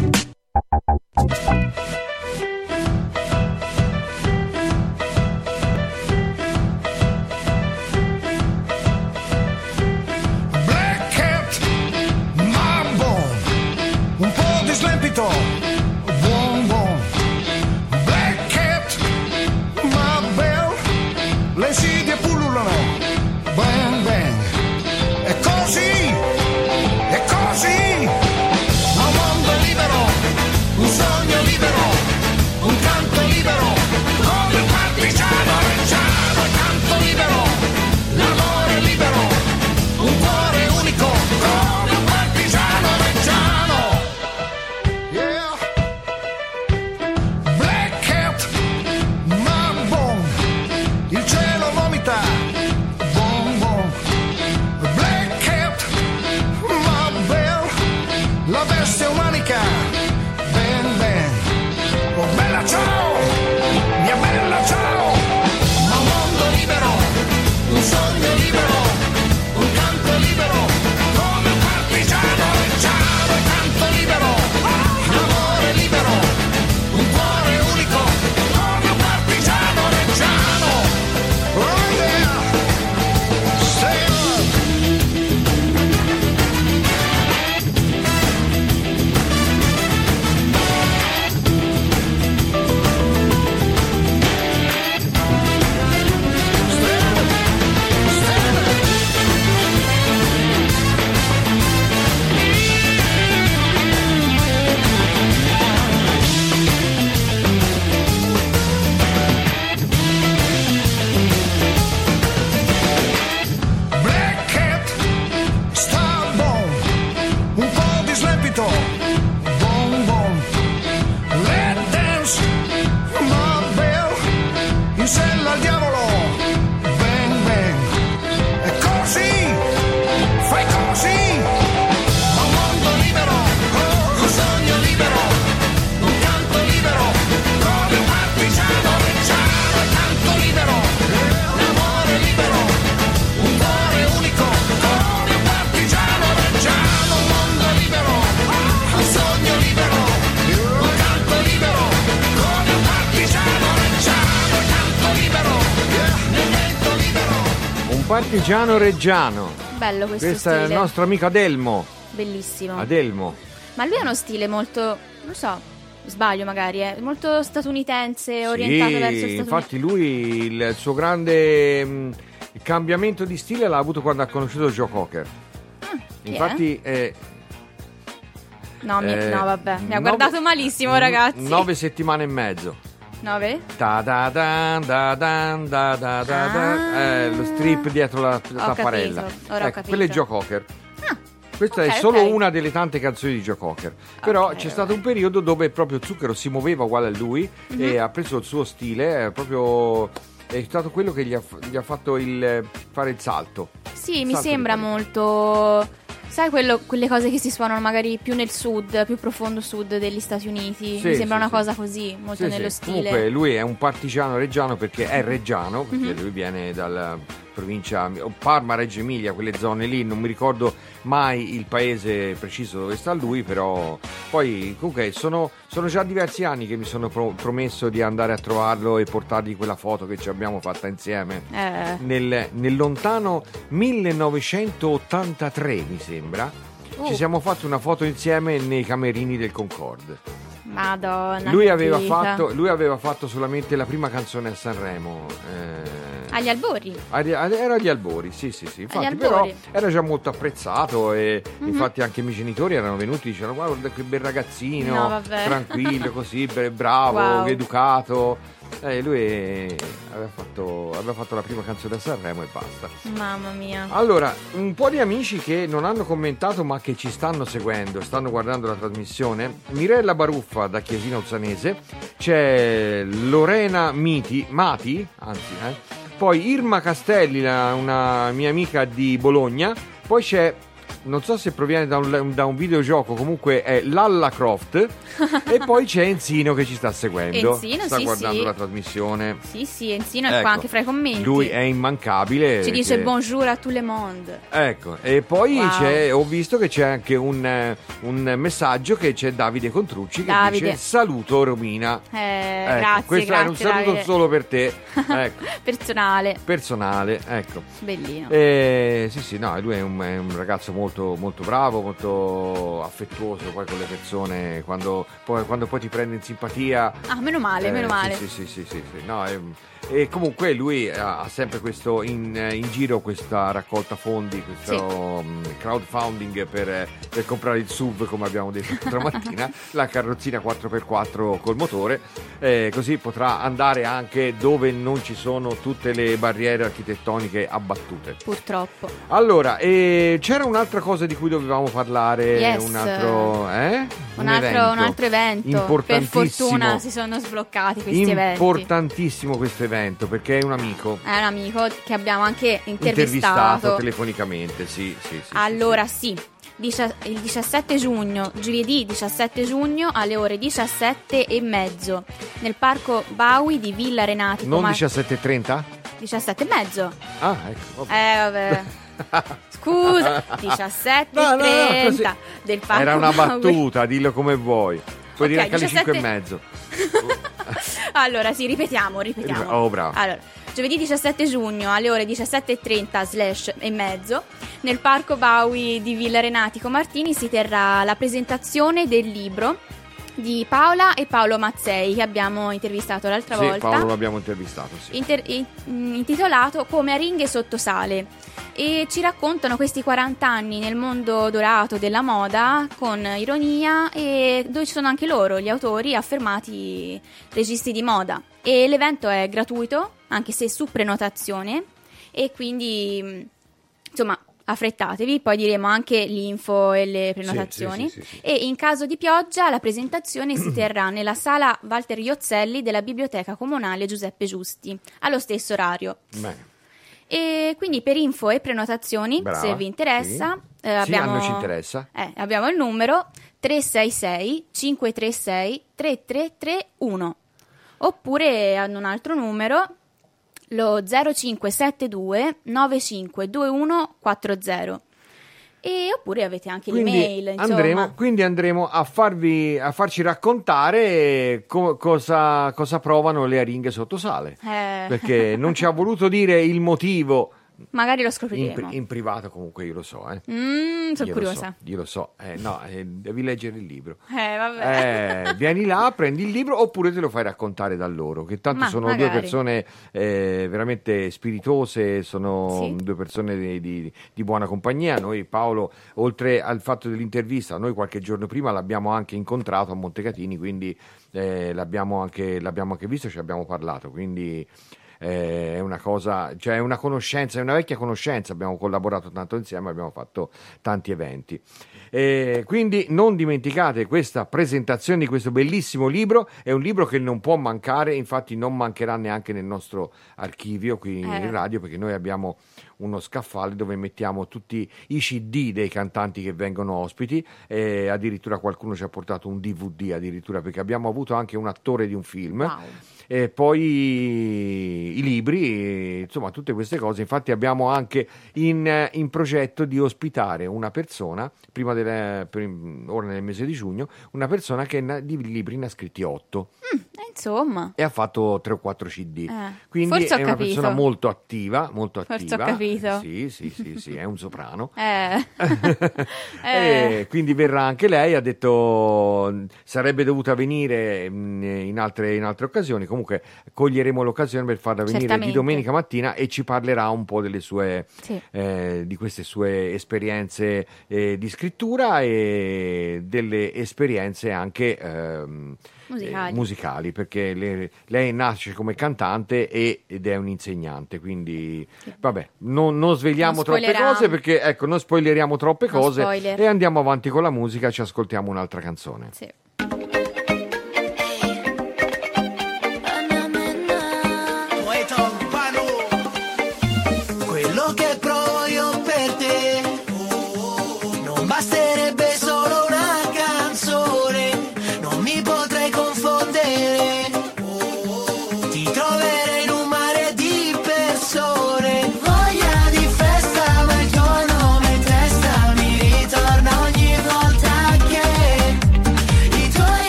Partigiano reggiano. Bello questo Questo stile. è il nostro amico Adelmo. Bellissimo. Adelmo. Ma lui ha uno stile molto, non so, sbaglio magari, è molto statunitense, orientato Sì, verso Uniti. infatti lui il suo grande mh, cambiamento di stile l'ha avuto quando ha conosciuto Joe Cocker. Ah? Infatti eh, No, mi- eh, no, vabbè, mi ha nove- guardato malissimo, ragazzi. Nove settimane e mezzo. Nove? Da da da da da da da da da. Eh, lo strip dietro la tapparella. capito, ora ho ecco, quello è. Joe Cocker. Questa ok, è solo ok. una delle tante canzoni di Joe Cocker. Però Ok, c'è stato un periodo dove proprio Zucchero si muoveva uguale a lui Mhm. e ha preso il suo stile, è proprio è stato quello che gli ha, gli ha fatto il, fare il salto. Sì, mi Salto sembra molto... Sai quello- quelle cose che si suonano magari più nel sud, più profondo sud degli Stati Uniti? Sì, mi sembra sì, una sì. cosa così, molto nello stile. Comunque lui è un partigiano reggiano perché è reggiano, perché Mhm. lui viene dalla provincia Parma, Reggio Emilia, quelle zone lì, non mi ricordo mai il paese preciso dove sta lui, però poi comunque sono, sono già diversi anni che mi sono pro- promesso di andare a trovarlo e portargli quella foto che ci abbiamo fatta insieme. Eh, Nel, nel lontano 1983 mi sembra ci Uh. siamo fatti una foto insieme nei camerini del Concorde madonna. lui aveva, fatto, lui aveva fatto solamente la prima canzone a Sanremo. eh, Agli albori. era agli albori, sì, sì, sì. Infatti, però era già molto apprezzato e Mhm. infatti anche i miei genitori erano venuti e dicevano guarda che bel ragazzino, No, tranquillo, così, bravo, Wow. educato. E lui aveva fatto, aveva fatto la prima canzone a Sanremo e basta. Mamma mia. Allora, un po' di amici che non hanno commentato ma che ci stanno seguendo, stanno guardando la trasmissione. Mirella Baruffa da Chiesina Uzzanese, c'è Lorena Miti, Mati, anzi, eh, poi Irma Castelli, una mia amica di Bologna, poi c'è, non so se proviene da un, da un videogioco, comunque è Lalla Croft, e poi c'è Enzino che ci sta seguendo, Enzino, sta sì, guardando sì. la trasmissione. Sì, sì, Enzino è Ecco, qua anche fra i commenti. Lui è immancabile. Ci dice che- bonjour a tout le monde. Ecco, e poi Wow. c'è, ho visto che c'è anche un, eh, un messaggio che c'è Davide Contrucci che Davide. dice saluto Romina. Eh, Ecco, grazie, questo era un grazie, saluto Davide. solo per te, ecco, Personale. personale, ecco. Bellino. Eh, sì, sì, no, lui è un, è un ragazzo molto, molto bravo, molto affettuoso poi con le persone, quando poi, quando poi ti prende in simpatia. Ah, meno male, Eh, meno sì, male. Sì, sì, sì, sì, sì, no, è- e comunque lui ha, sempre questo in, in giro questa raccolta fondi, questo mm, crowdfunding per, per comprare il SUV, come abbiamo detto l'altra mattina, la carrozzina 4x4 col motore, eh, così potrà andare anche dove non ci sono tutte le barriere architettoniche abbattute. Purtroppo. Allora, eh, c'era un'altra cosa di cui dovevamo parlare, Yes. un altro, eh? Un, altro, un altro evento. Per fortuna si sono sbloccati questi eventi. Importantissimo questo evento perché è un amico È un amico che abbiamo anche intervistato intervistato. telefonicamente, sì, sì, sì. allora, sì. Dicia- il 17 giugno, giovedì 17 giugno alle ore 17 e mezzo nel parco Baui di Villa Renati. sì. Non Comar- 17.30? 17 e mezzo. Ah, ecco. vabbè. Eh, vabbè. Scusa, 17 No, no, no, 30 così. del parco Era una battuta, dillo come vuoi. Puoi dire Ok, anche alle 5 e 17. mezzo. Allora, sì, ripetiamo, ripetiamo. Oh, bravo. Allora, giovedì 17 giugno alle ore 17.30 slash e mezzo nel parco Baui di Villa Renatico Martini si terrà la presentazione del libro di Paola e Paolo Mazzei che abbiamo intervistato l'altra Sì, volta. Paolo l'abbiamo intervistato, sì. inter- in- mm, intitolato Come aringhe sotto sale e ci raccontano questi 40 anni nel mondo dorato della moda con ironia e dove ci sono anche loro, gli autori affermati registi di moda e l'evento è gratuito anche se su prenotazione e quindi mm, insomma affrettatevi, poi diremo anche l'info e le prenotazioni sì, sì, sì, sì. e in caso di pioggia la presentazione si terrà nella sala Walter Iozzelli della Biblioteca Comunale Giuseppe Giusti, allo stesso orario. Bene. E quindi per info e prenotazioni, Brava, se vi interessa, sì. eh, Sì, abbiamo, ci interessa. eh, abbiamo il numero 366 536 3331 oppure hanno un altro numero lo 0572 952140 e oppure avete anche l'email insomma. andremo, quindi andremo a, farvi, a farci raccontare co- cosa, cosa provano le aringhe sotto sale. Eh. Perché non ci ha voluto dire il motivo Magari lo In, scopriremo. in privato comunque io lo so, eh. Mm, sono Io lo curiosa. so, io lo so. Eh, no, eh, devi leggere il libro. Eh, vabbè. Eh, vieni là, prendi il libro oppure te lo fai raccontare da loro, che tanto Ma sono due magari. persone eh, veramente spiritose, sono Sì. due persone di, di- di buona compagnia. Noi Paolo, oltre al fatto dell'intervista, noi qualche giorno prima l'abbiamo anche incontrato a Montecatini, quindi eh, l'abbiamo, anche, l'abbiamo anche visto, ci abbiamo parlato, quindi è una cosa, cioè è una conoscenza, è una vecchia conoscenza, abbiamo collaborato tanto insieme, abbiamo fatto tanti eventi. Eh, quindi non dimenticate questa presentazione di questo bellissimo libro, è un libro che non può mancare, infatti non mancherà neanche nel nostro archivio qui Eh. in radio perché noi abbiamo uno scaffale dove mettiamo tutti i CD dei cantanti che vengono ospiti e addirittura qualcuno ci ha portato un DVD addirittura perché abbiamo avuto anche un attore di un film Wow. E poi i libri, insomma tutte queste cose. Infatti abbiamo anche in, in progetto di ospitare una persona, prima prim- ora nel mese di giugno, una persona che di libri ne ha scritti 8 Eh, insomma. e ha fatto 3 o 4 CD. Eh, Quindi è una capito. persona molto attiva, molto Forse ho attiva. capito. Sì, sì, sì, sì, è un soprano. Eh. Eh. quindi verrà anche lei, ha detto sarebbe dovuta venire mh, in altre, in altre occasioni, comunque coglieremo l'occasione per farla venire Certamente. di domenica mattina e ci parlerà un po' delle sue, Sì. eh, di queste sue esperienze eh, di scrittura e delle esperienze anche ehm, Musicali. eh, musicali, perché le- lei nasce come cantante e- ed è un insegnante, quindi vabbè, non, non svegliamo Non troppe cose perché ecco, non spoileriamo troppe No cose spoiler. e andiamo avanti con la musica, ci ascoltiamo un'altra canzone. Sì.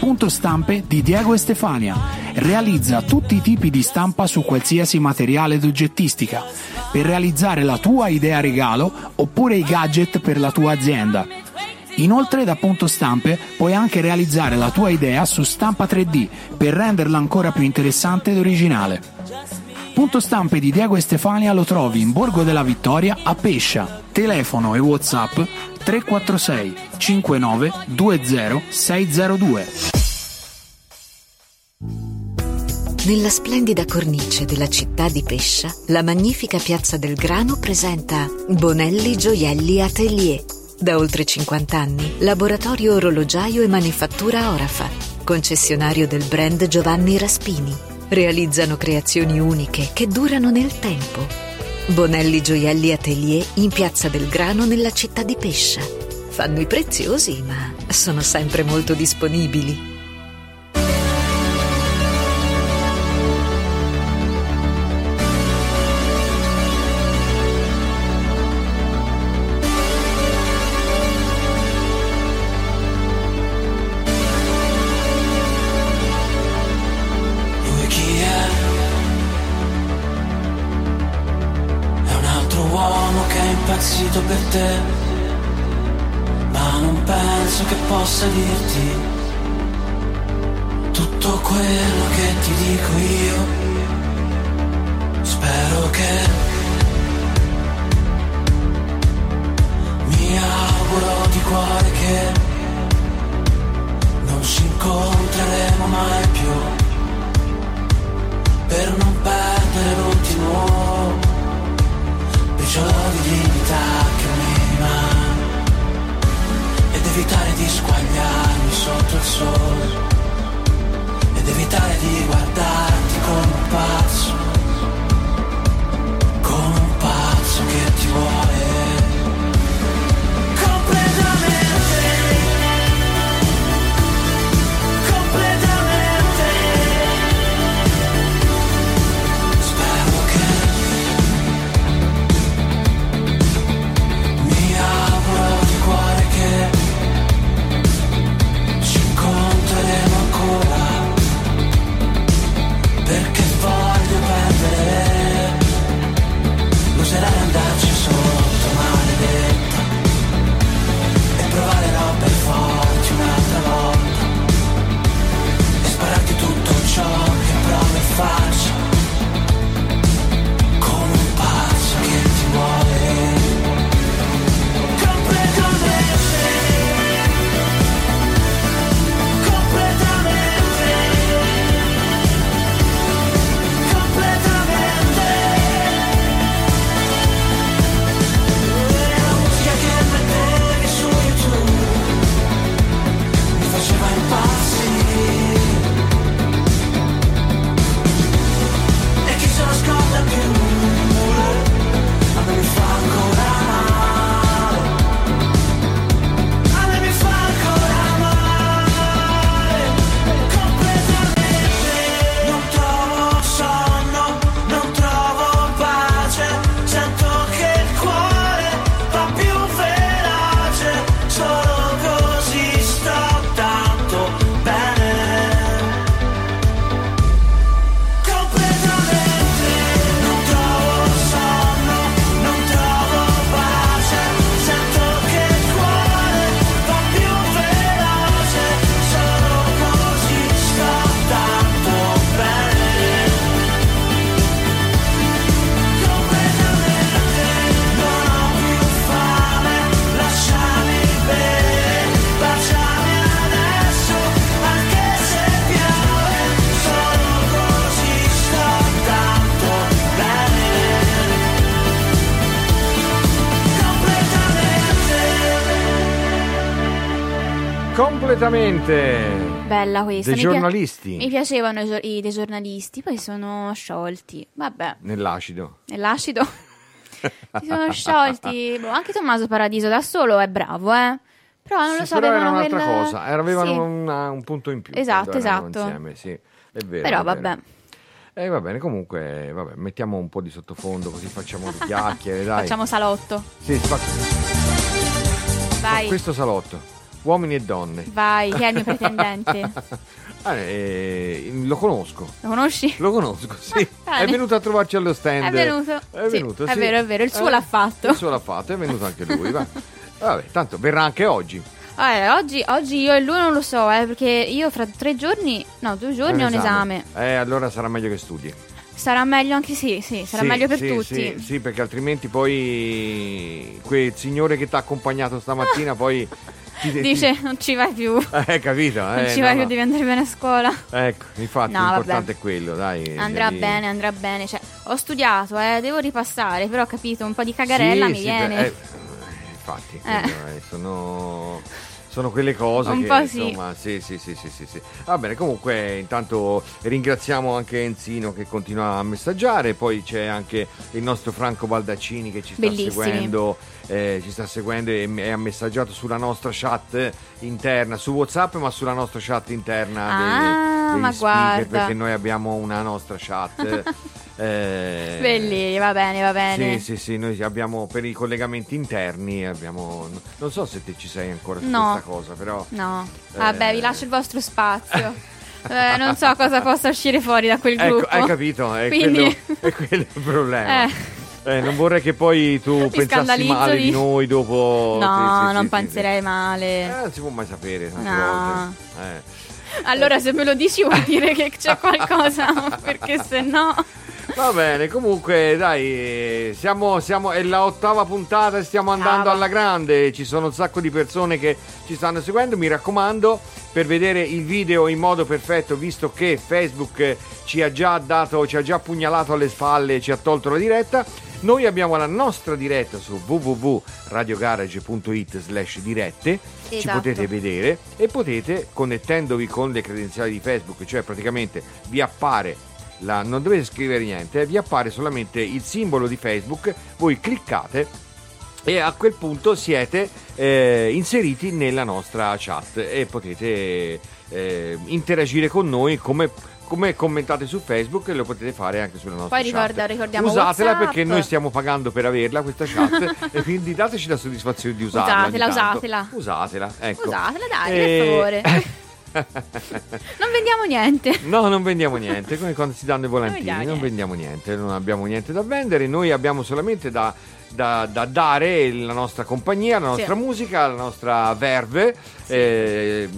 Punto stampe di Diego e Stefania. Realizza tutti i tipi di stampa su qualsiasi materiale d'oggettistica per realizzare la tua idea regalo oppure i gadget per la tua azienda. Inoltre da Punto Stampe puoi anche realizzare la tua idea su stampa 3D per renderla ancora più interessante ed originale. Punto Stampe di Diego Stefania lo trovi in Borgo della Vittoria a Pescia. Telefono e Whatsapp 346 59 20 602. Nella splendida cornice della città di Pescia, la magnifica Piazza del Grano presenta Bonelli Gioielli Atelier. Da oltre 50 anni, laboratorio orologiaio e manifattura Orafa, concessionario del brand Giovanni Raspini. Realizzano creazioni uniche che durano nel tempo. Bonelli Gioielli Atelier in Piazza del Grano nella città di Pescia. Fanno i preziosi, ma sono sempre molto disponibili. Per te, ma non penso che possa dirti tutto quello che ti dico io. Spero che mi auguro di cuore che non ci incontreremo mai più per non perdere l'ultimo briciolo di dignità che rimane ed evitare di squagliarmi sotto il sole. Ed evitare di guardarti come un pazzo. Come un pazzo che ti vuole andarci sotto maledetta e provare robe forti un'altra volta. E spararti tutto ciò che provo e faccio Completamente. Bella questa. Dei mi pia- giornalisti. mi piacevano i, i dei giornalisti, poi sono sciolti. Vabbè, Nell'acido. nell'acido si sono sciolti. Boh, anche Tommaso Paradiso da solo è bravo, eh. Però non lo Sì, so, però era un'altra quel- cosa, avevano Sì. una- un punto in più. Esatto, esatto. Insieme, sì, è vero. Però è vero. vabbè. Eh, va bene, comunque, vabbè, mettiamo un po' di sottofondo così facciamo due chiacchiere, dai. Facciamo salotto. Sì, fa- Vai, questo salotto, uomini e donne. vai, chi è il mio pretendente? Ah, eh, lo conosco. Lo conosci? Lo conosco, sì. Bene. È venuto a trovarci allo stand. È venuto. È Sì, venuto, è sì. vero, è vero, il suo Eh, l'ha fatto. Il suo l'ha fatto, è venuto anche lui. va. Vabbè, tanto verrà anche oggi. Allora, oggi, oggi io e lui non lo so, eh, perché io fra tre giorni, no, due giorni ho un esame. Eh, allora sarà meglio che studi. Sarà meglio anche sì, sì, sarà Sì, meglio per sì, tutti. Sì, sì, perché altrimenti poi quel signore che ti ha accompagnato stamattina poi ti, ti- Dice, non ci vai più. Eh, capito? Non eh, ci no, vai no. più, devi andare bene a scuola. Ecco, infatti No, l'importante vabbè. è quello, dai. Andrà devi- bene, andrà bene. Cioè, ho studiato, eh, devo ripassare, però ho capito, un po' di cagarella Sì, mi sì, viene. beh, eh, infatti, Eh. quello, eh, sono, sono quelle cose Un che po' sì. insomma, sì, sì, sì, sì, sì, sì. Va bene, comunque intanto ringraziamo anche Enzino che continua a messaggiare, poi c'è anche il nostro Franco Baldaccini che ci sta Bellissimi. seguendo, eh, ci sta seguendo e e ha messaggiato sulla nostra chat interna, su WhatsApp, ma sulla nostra chat interna dei- Ah, dei ma speaker, guarda. perché noi abbiamo una nostra chat. eh, Belli, va bene, va bene. sì, sì, sì, noi abbiamo per i collegamenti interni, abbiamo, non so se te ci sei ancora su No. questa cosa, però... No, Eh. vabbè, vi lascio il vostro spazio. Eh, non so cosa possa uscire fuori da quel Ecco, gruppo. hai capito, è, Quindi... quello, è quello il problema. Eh. Eh, non vorrei che poi tu pensassi scandalizzo male di di- noi dopo... No, sì, sì, non sì, penserei male. Eh, non si può mai sapere No. Eh. Allora, se me lo dici vuol dire che c'è qualcosa, perché se no... Va bene, comunque dai, siamo, siamo, è la ottava puntata e stiamo andando Brava. alla grande, ci sono un sacco di persone che ci stanno seguendo, mi raccomando per vedere il video in modo perfetto, visto che Facebook ci ha già dato, ci ha già pugnalato alle spalle, ci ha tolto la diretta, noi abbiamo la nostra diretta su www.radiogarage.it slash dirette, ci Esatto. potete vedere e potete, connettendovi con le credenziali di Facebook, cioè praticamente vi appare la- non dovete scrivere niente, eh, vi appare solamente il simbolo di Facebook, voi cliccate e a quel punto siete eh, inseriti nella nostra chat e potete eh, interagire con noi come, come commentate su Facebook e lo potete fare anche sulla nostra Poi chat. ricorda- ricordiamo Usatela WhatsApp. perché noi stiamo pagando per averla questa chat e quindi dateci la soddisfazione di usarla. Usatela, usatela. Usatela, ecco. Usatela, dai, Eh, per favore. Non vendiamo niente. No, non vendiamo niente, come quando si danno i volantini, vendiamo non niente. vendiamo niente, non abbiamo niente da vendere, noi abbiamo solamente da, da- da dare la nostra compagnia, la nostra Sì. musica, la nostra verve, eh,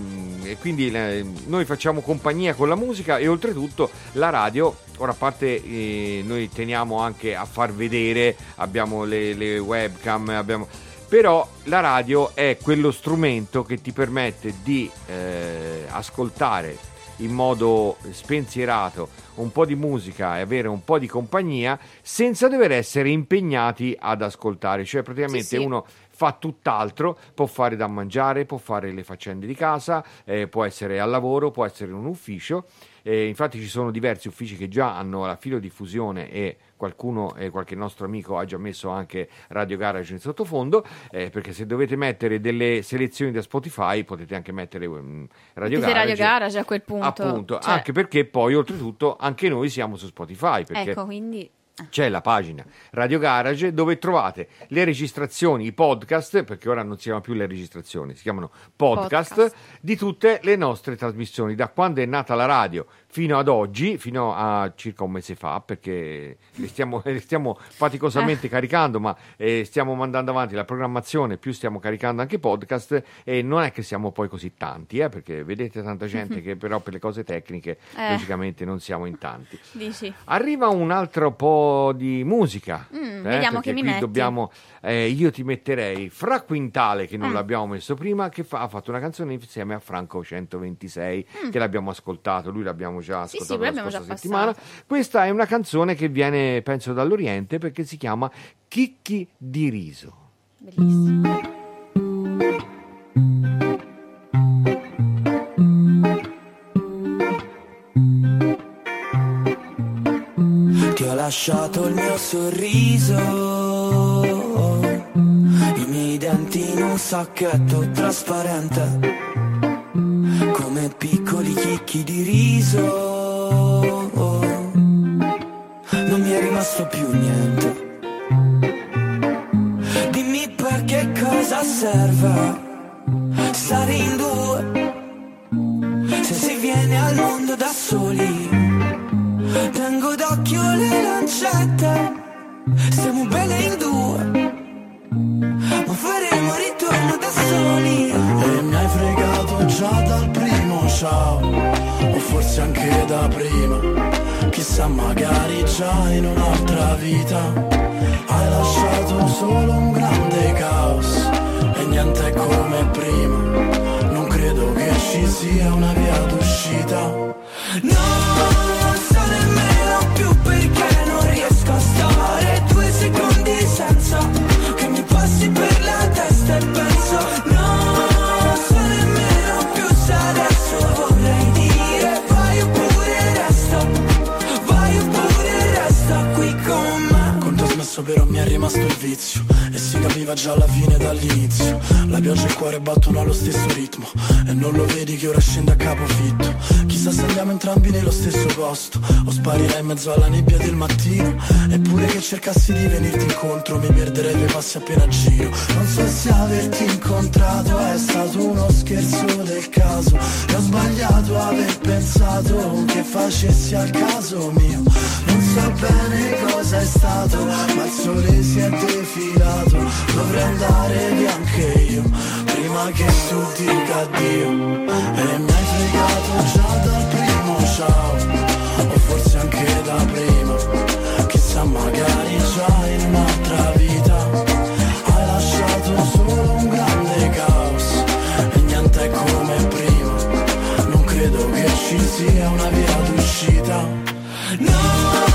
e quindi eh, noi facciamo compagnia con la musica e oltretutto la radio, ora a parte eh, noi teniamo anche a far vedere, abbiamo le, le webcam, abbiamo... Però la radio è quello strumento che ti permette di eh, ascoltare in modo spensierato un po' di musica e avere un po' di compagnia senza dover essere impegnati ad ascoltare. Cioè praticamente Sì, sì. uno fa tutt'altro, può fare da mangiare, può fare le faccende di casa, eh, può essere al lavoro, può essere in un ufficio. Eh, infatti ci sono diversi uffici che già hanno la filodiffusione e qualcuno, eh, qualche nostro amico ha già messo anche Radio Garage in sottofondo, eh, perché se dovete mettere delle selezioni da Spotify potete anche mettere mm, Radio Garage. Radio Garage a quel punto. Appunto, Cioè, anche perché poi oltretutto anche noi siamo su Spotify, perché Ecco, quindi... c'è la pagina Radio Garage dove trovate le registrazioni, i podcast, perché ora non si chiamano più le registrazioni, si chiamano podcast, Podcast. di tutte le nostre trasmissioni, da quando è nata la radio fino ad oggi, fino a circa un mese fa, perché le stiamo, le stiamo faticosamente caricando, ma eh, stiamo mandando avanti la programmazione, più stiamo caricando anche podcast e non è che siamo poi così tanti, eh, perché vedete tanta gente che però per le cose tecniche Eh. logicamente non siamo in tanti. Dici. Arriva un altro po' di musica. eh, Mm, vediamo perché che mi metti. dobbiamo. eh, io ti metterei Fra Quintale, che non Mm. l'abbiamo messo prima, che fa- ha fatto una canzone insieme a Franco 126, che l'abbiamo ascoltato. Lui l'abbiamo già Mm. Sì, sì, ascoltato la scorsa già settimana. Questa è una canzone che viene, penso, dall'Oriente perché si chiama Chicchi di riso. Bellissimo. Ti ho lasciato il mio sorriso, i miei denti in un sacchetto trasparente, come piccoli chicchi di riso. Non mi è rimasto più niente. Dimmi perché cosa serve stare in due se si viene al mondo da soli. Tengo d'occhio le lancette, stiamo bene in due, ma faremo da soli. E già dal primo ciao, o forse anche da prima. Chissà, magari già in un'altra vita hai lasciato solo un grande caos e niente è come prima. Non credo che ci sia una via d'uscita. Non so nemmeno più perché non riesco a stare due secondi senza che mi passi per la testa e penso non smesso però mi è rimasto il vizio e si capiva già alla fine dall'inizio. La pioggia e il cuore battono allo stesso ritmo e non lo vedi che ora scende a capofitto. Chissà se andiamo entrambi nello stesso posto o sparirei in mezzo alla nebbia del mattino. Eppure che cercassi di venirti incontro mi perderei due passi appena giro. Non so se averti incontrato è stato uno scherzo del caso. E ho sbagliato aver pensato che facessi al caso mio. Non so bene cosa è stato il sole si è defilato. Dovrei andare via anche io prima che tu dica addio. E mi hai fregato già dal primo ciao o forse anche da prima. Chissà magari già in un'altra vita hai lasciato solo un grande caos. E niente è come prima. Non credo che ci sia una via d'uscita. Non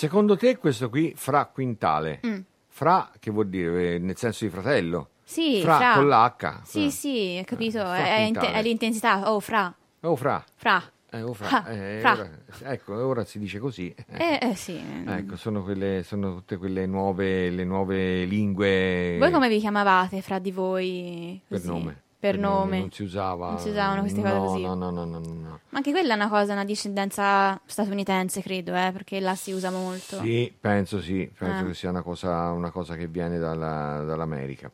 secondo te questo qui fra quintale? Mm. Fra che vuol dire? Eh, Nel senso di fratello? Sì, fra, fra. con l'H. Sì, sì, ho capito, è, è è l'intensità. Oh, fra, Oh, fra. fra. Eh, oh, fra. Ah, Eh, fra. ora- ecco, ora si dice così. Eh, eh, sì. Ecco, sono, quelle, sono tutte quelle nuove, le nuove lingue. Voi come vi chiamavate fra di voi? Per così? nome. Per nome. Non si usava. Non si usavano queste cose no, così. No, no, no, no, no. Ma anche quella è una cosa, una discendenza statunitense, credo, eh, perché là si usa molto. Sì, penso sì, penso Ah. che sia una cosa, una cosa che viene dalla- dall'America.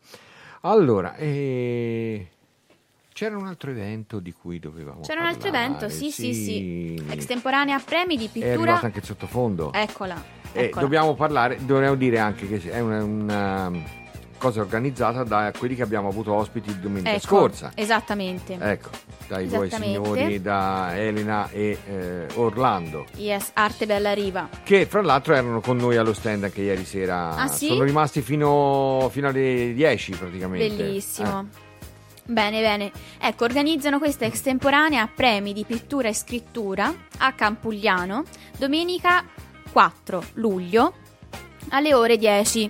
Allora, eh, c'era un altro evento di cui dovevamo C'era un altro parlare, evento, sì, sì, sì. Extemporanea premi di È pittura. arrivato anche il sottofondo. Eccola. Eh, eccola. dobbiamo parlare, dovremmo dire anche che è una, una cosa organizzata da quelli che abbiamo avuto ospiti domenica Ecco, scorsa. Esattamente. Ecco, dai Esattamente. signori, da Elena e eh, Orlando, Yes, Arte Bella Riva. che fra l'altro erano con noi allo stand anche ieri sera. Ah, sì? Sono rimasti fino, fino alle 10 praticamente. Bellissimo. Eh, Bene, bene. Ecco, organizzano questa extemporanea premi di pittura e scrittura a Campugliano domenica 4 luglio alle ore 10.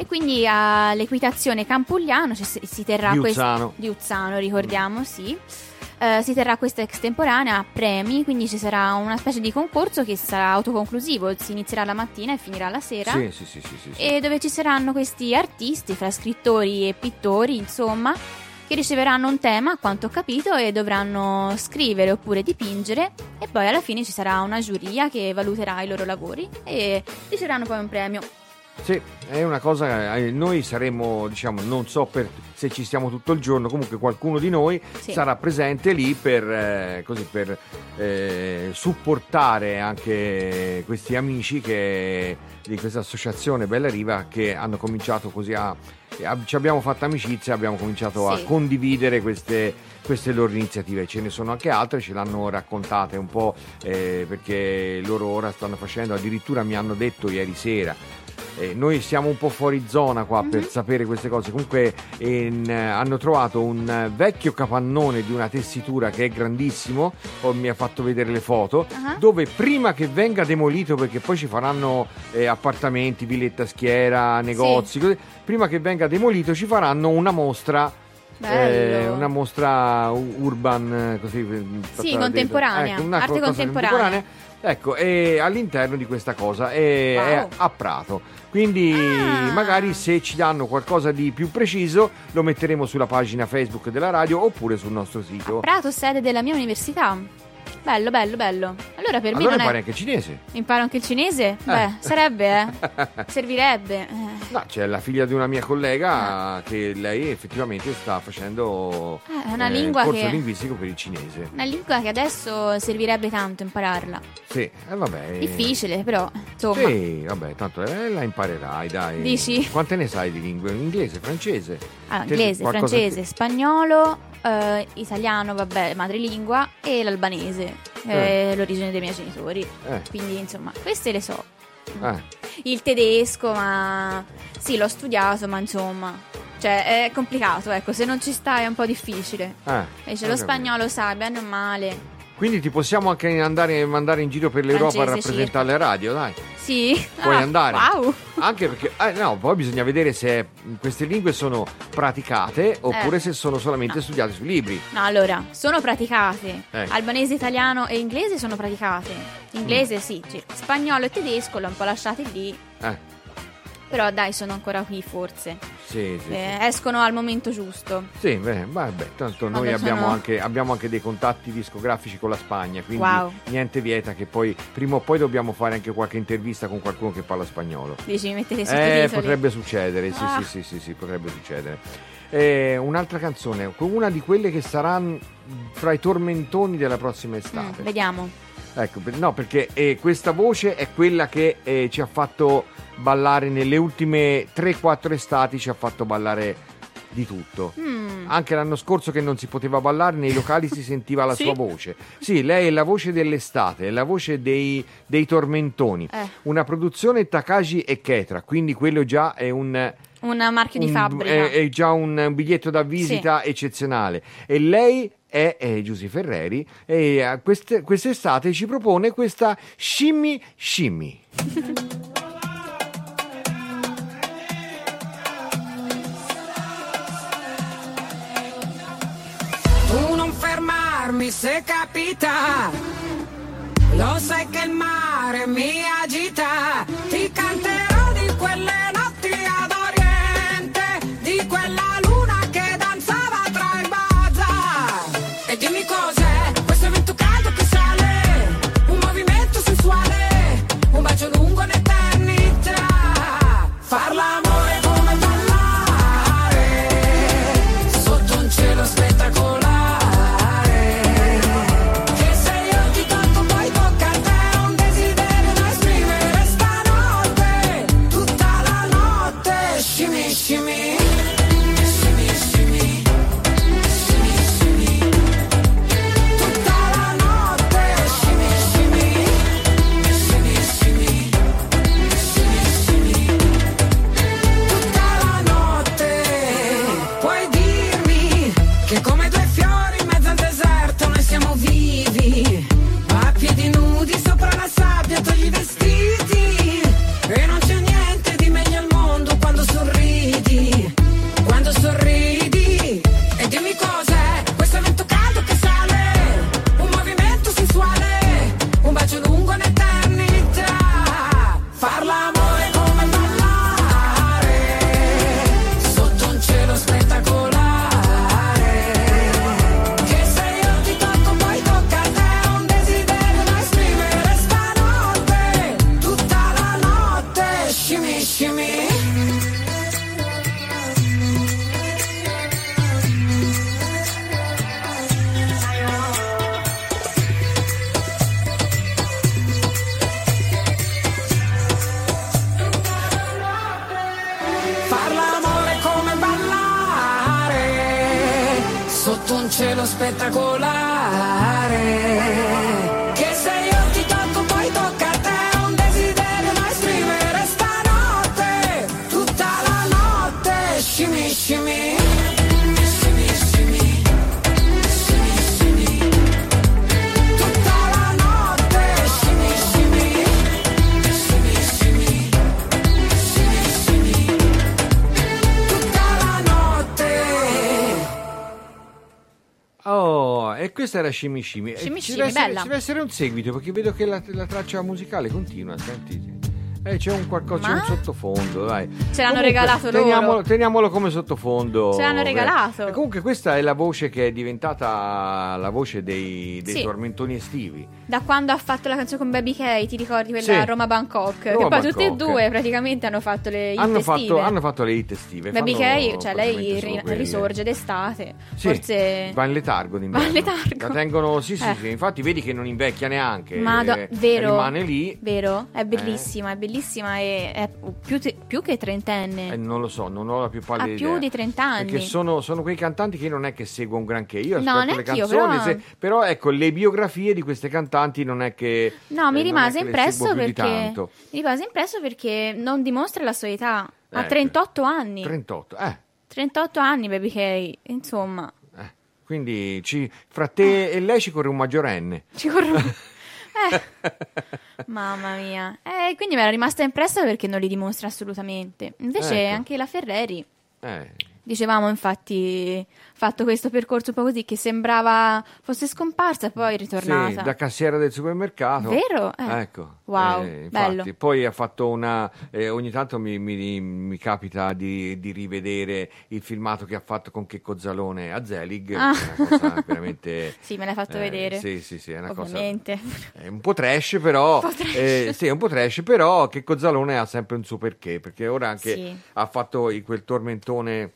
E quindi all'equitazione Campugliano ci si, terrà Di quest- di Uzzano, ricordiamo, sì. Eh, si terrà questa extemporanea a premi, quindi ci sarà una specie di concorso che sarà autoconclusivo, si inizierà la mattina e finirà la sera Sì, sì, sì, sì, sì, sì. e dove ci saranno questi artisti, fra scrittori e pittori, insomma, che riceveranno un tema, a quanto ho capito, e dovranno scrivere oppure dipingere e poi alla fine ci sarà una giuria che valuterà i loro lavori e riceveranno poi un premio. Sì, è una cosa, eh, noi saremo, diciamo, non so per, se ci stiamo tutto il giorno, comunque qualcuno di noi Sì. sarà presente lì per, eh, così, per eh, supportare anche questi amici che, di questa associazione Bella Riva che hanno cominciato così a... a- Ci abbiamo fatto amicizia, abbiamo cominciato Sì. a condividere queste, queste loro iniziative. Ce ne sono anche altre, ce l'hanno raccontate un po' eh, perché loro ora stanno facendo, addirittura mi hanno detto ieri sera eh, noi siamo un po' fuori zona qua per sapere queste cose. Comunque in, eh, hanno trovato un vecchio capannone di una tessitura che è grandissimo, o mi ha fatto vedere le foto, Ah. dove prima che venga demolito, perché poi ci faranno eh, appartamenti, villetta schiera, negozi, così, prima che venga demolito ci faranno una mostra. Eh, una mostra urban eh, così eh, da- contemporanea, ecco, una arte cosa contemporanea. Ecco, e all'interno di questa cosa è, Wow. è a Prato. Quindi Ah. magari se ci danno qualcosa di più preciso lo metteremo sulla pagina Facebook della radio oppure sul nostro sito. Prato, sede della mia università. Bello, bello, bello. Allora per me allora non impari è... anche cinese. Imparo anche il cinese? Beh, sarebbe, eh. Servirebbe. Eh. No, c'è la figlia di una mia collega che lei effettivamente sta facendo Eh, una eh, lingua il corso che- linguistico per il cinese. Una lingua che adesso servirebbe tanto impararla. Sì, eh, vabbè. Difficile, però, insomma. Sì, vabbè, tanto eh, la imparerai, dai. Dici? Quante ne sai di lingue? Inglese, francese? Ah, Te- inglese, qualcosa francese, che- spagnolo, eh, italiano, vabbè, madrelingua e l'albanese, eh, l'origine dei miei genitori. Eh. Quindi, insomma, queste le so. Eh. Il tedesco, ma sì, l'ho studiato, ma insomma, cioè è complicato, ecco, se non ci stai è un po' difficile. Eh, Invece lo spagnolo sai, bene o male. Quindi ti possiamo anche andare mandare in giro per l'Europa a Francese, rappresentare le radio, dai. Sì? Puoi Ah, andare. Wow! Anche perché, eh, no, poi bisogna vedere se queste lingue sono praticate oppure Eh. se sono solamente No. studiate sui libri. No, allora, sono praticate. Eh. Albanese, italiano e inglese sono praticate. Inglese Mm. sì, sì. spagnolo e tedesco l'ho un po' lasciati lì. Eh, Però dai, sono ancora qui forse. sì, sì. Eh, escono al momento giusto. Sì, beh, vabbè, tanto noi Quando abbiamo sono- anche, abbiamo anche dei contatti discografici con la Spagna, quindi Wow. niente vieta che poi prima o poi dobbiamo fare anche qualche intervista con qualcuno che parla spagnolo. Dici, mi mettete i Eh, sottotitoli. potrebbe succedere, sì, Ah. sì, sì, sì, sì, potrebbe succedere. Eh, un'altra canzone, una di quelle che saranno fra i tormentoni della prossima Mm, estate. vediamo. Ecco, no, perché eh, questa voce è quella che eh, ci ha fatto ballare nelle ultime 3-4 estati, ci ha fatto ballare di tutto. Mm. Anche l'anno scorso che non si poteva ballare, nei locali si sentiva la Sì? sua voce. Sì, lei è la voce dell'estate, è la voce dei, dei tormentoni. Eh. Una produzione Takagi e Ketra, quindi quello già è un... Un marchio di fabbrica. È, è già un biglietto da visita eccezionale. E lei è, è Giusy Ferreri e eh, queste- quest'estate ci propone questa Shimmy Shimmy. fermarmi se capita. Lo sai che il mare mi agita. Ti canterò era Shimi Shimi. Shimi ci Shimi, deve essere- bella. Ci deve essere un seguito perché vedo che la, la traccia musicale continua. Senti. Eh, c'è un qualcosa, c'è Ma? un sottofondo, dai. Ce l'hanno Comunque, regalato loro. teniamolo, Teniamolo come sottofondo. Ce l'hanno eh. regalato. E comunque questa è la voce che è diventata la voce dei, dei Sì. tormentoni estivi. Da quando ha fatto la canzone con Baby K, ti ricordi quella Sì. a Roma Bangkok? che Roma poi tutte e Bangkok. due praticamente hanno fatto le hit Hanno estive. fatto, hanno fatto le hit estive. Baby fanno K, cioè lei ri- risorge d'estate. Sì, Forse. va in letargo d'inverno. Va in letargo. La tengono, sì, sì, Eh. sì, infatti vedi che non invecchia neanche. Mado- eh, vero? Rimane lì. Vero? Eh. È bellissima, è bellissima e è più, te- più che trentenne. Eh, non lo so, non ho la più ha pallida più idea. di 30 anni. Perché sono, sono quei cantanti che non è che seguo un granché. Io No, ascolto le neanch'io, canzoni, però- se- però ecco, le biografie di queste cantanti non è che. No, eh, mi non rimase le impresso più perché. Mi rimase impresso perché non dimostra la sua età. Ha Ecco. 38 anni. 38, eh. 38 anni, Baby K. Insomma, Quindi ci- fra te e lei ci corre un maggiorenne. ci corro. Eh, mamma mia. Eh, quindi mi era rimasta impressa perché non li dimostra assolutamente. Invece Ecco. anche la Ferreri. Eh, Dicevamo infatti fatto questo percorso un po' così che sembrava fosse scomparsa e poi ritornata. Sì, da cassiera del supermercato. Vero? Eh. Ecco. Wow, eh, bello. Poi ha fatto una. eh, ogni tanto mi, mi- mi capita di, di rivedere il filmato che ha fatto con Checco Zalone a Zelig. Ah. Una cosa veramente. Sì, me l'hai fatto eh, vedere. Sì, sì, sì, è una cosa. Ovviamente. È un po' trash, però. Un po' trash. eh, sì, è un po' trash, però Checco Zalone ha sempre un suo perché. Perché ora anche Sì. ha fatto quel tormentone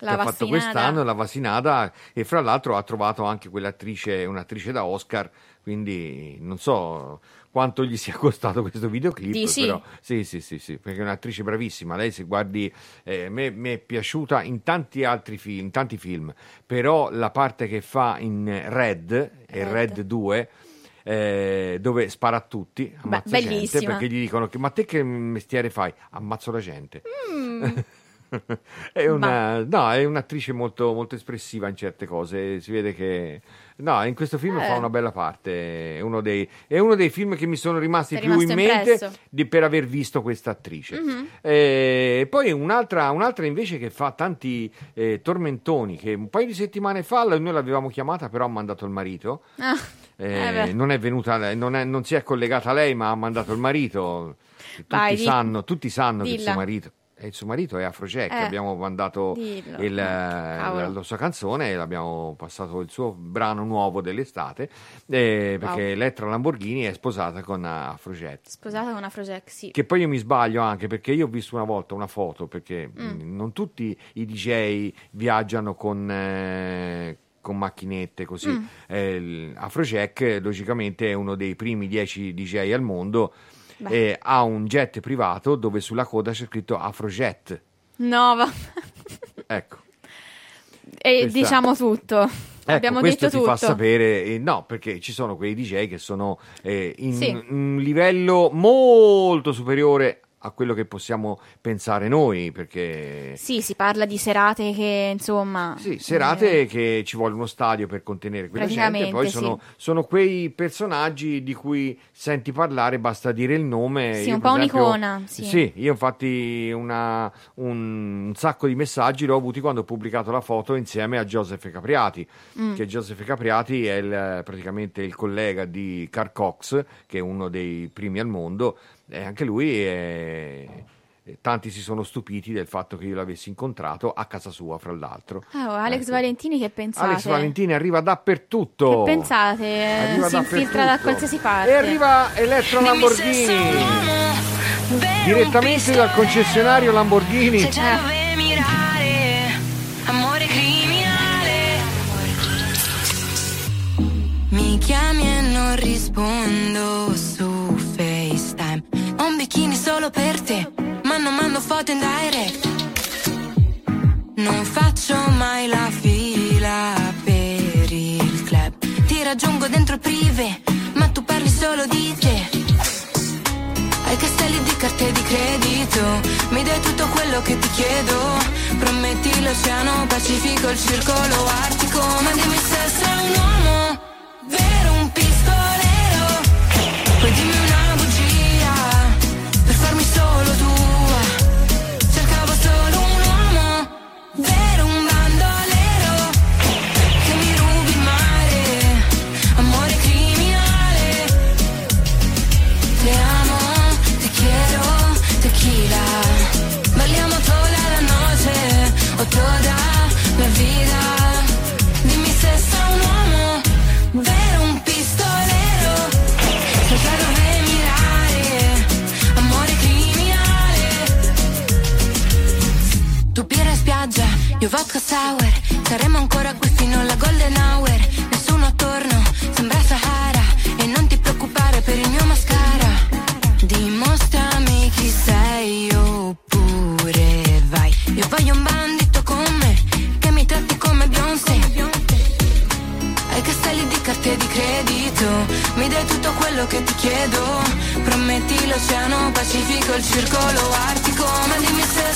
La che ha fatto quest'anno, la Vasinada, e fra l'altro ha trovato anche quell'attrice, un'attrice da Oscar, quindi non so quanto gli sia costato questo videoclip, Dici? però sì, sì, sì, sì, perché è un'attrice bravissima, lei se guardi, eh, mi è piaciuta in tanti altri film, in tanti film, però la parte che fa in Red, e Red. Red 2, eh, dove spara a tutti, ammazza gente, bellissima. perché gli dicono che ma te che mestiere fai? Ammazzo la gente. Mm. È, una, no, è un'attrice molto, molto espressiva in certe cose. Si vede che. No, in questo film Eh. fa una bella parte. È uno, dei, è uno dei film che mi sono rimasti più in mente di- per aver visto questa attrice. Mhm. E poi un'altra, un'altra invece che fa tanti eh, tormentoni. Che un paio di settimane fa noi l'avevamo chiamata, però ha mandato il marito. Ah, Eh, eh non è venuta, non, è- non si è collegata a lei, ma ha mandato il marito. Tutti Vai, sanno, tutti sanno che il suo marito. E il suo marito è Afrojack. Eh, Abbiamo mandato dillo. il, Cavolo. la, la sua canzone e l'abbiamo passato il suo brano nuovo dell'estate. eh, perché Wow. Elettra Lamborghini è sposata con Afrojack. Sposata con Afrojack, sì. Che poi io mi sbaglio anche perché io ho visto una volta una foto perché Mm. mh, non tutti i DJ viaggiano con, eh, con macchinette così. Mm. Eh, Afrojack logicamente è uno dei primi 10 DJ al mondo Beh. e ha un jet privato dove sulla coda c'è scritto Afrojet. No, va. Ecco. E Questa- diciamo tutto. Ecco, Abbiamo questo detto ti tutto. fa sapere, eh, no, perché ci sono quei DJ che sono eh, in Sì. un livello molto superiore a quello che possiamo pensare noi, perché Sì, si parla di serate che, insomma... Sì, serate eh, che ci vuole uno stadio per contenere quella gente, poi sono, sono quei personaggi di cui senti parlare, basta dire il nome. Sì, Io, un po' esempio- un'icona, sì. io infatti una- un, un sacco di messaggi l'ho avuti quando ho pubblicato la foto insieme a Joseph Capriati, Mm. che Joseph Capriati è il- praticamente il collega di Carl Cox, che è uno dei primi al mondo, e anche lui è... e Tanti si sono stupiti del fatto che io l'avessi incontrato a casa sua, fra l'altro. Oh, Alex Ecco. Valentini che pensate? Alex Valentini arriva dappertutto. Che pensate? Arriva si infiltra da qualsiasi parte. E arriva Elettra Lamborghini. Direttamente dal concessionario Lamborghini. Eh. Se già dove mirare, amore criminale. Mi chiami e non rispondo su bikini solo per te, ma non mando foto in direct. Non faccio mai la fila per il club. Ti raggiungo dentro il privé, ma tu parli solo di te. Hai castelli di carte di credito, mi dai tutto quello che ti chiedo. Prometti l'oceano Pacifico, il circolo artico, ma dimmi se sei un uomo vero, un pistolero. Io vodka sour Saremo ancora qui fino alla golden hour. Nessuno attorno, sembra Sahara E non ti preoccupare per il mio mascara. Dimostrami chi sei oppure vai. Io voglio un bandito con me Che mi tratti come Beyoncé. Ai castelli di carte di credito Mi dai tutto quello che ti chiedo. Prometti l'oceano Pacifico, il circolo artico Ma dimmi se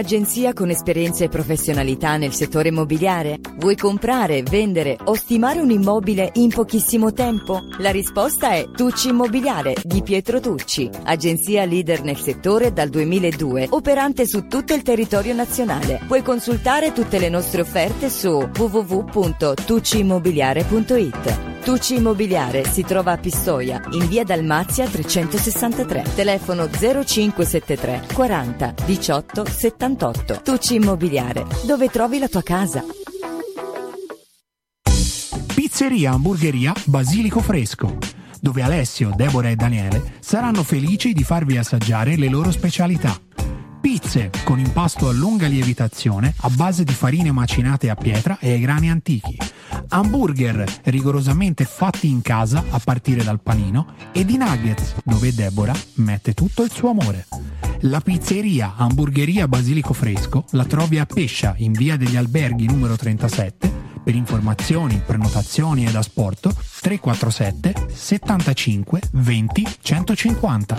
un'agenzia con esperienza e professionalità nel settore immobiliare? Vuoi comprare, vendere o stimare un immobile in pochissimo tempo? La risposta è Tucci Immobiliare di Pietro Tucci, agenzia leader nel settore dal 2002, operante su tutto il territorio nazionale. Puoi consultare tutte le nostre offerte su www.tucciimmobiliare.it. Tucci Immobiliare si trova a Pistoia, in via Dalmazia 363, telefono 0573 40 18 78. Tucci Immobiliare, dove trovi la tua casa. Pizzeria Hamburgeria Basilico Fresco, dove Alessio, Deborah e Daniele saranno felici di farvi assaggiare le loro specialità. Pizze con impasto a lunga lievitazione a base di farine macinate a pietra e ai grani antichi. Hamburger rigorosamente fatti in casa a partire dal panino e di nuggets dove Deborah mette tutto il suo amore. La pizzeria Hamburgeria Basilico Fresco la trovi a Pescia in via degli Alberghi numero 37 per informazioni, prenotazioni ed asporto 347 75 20 150.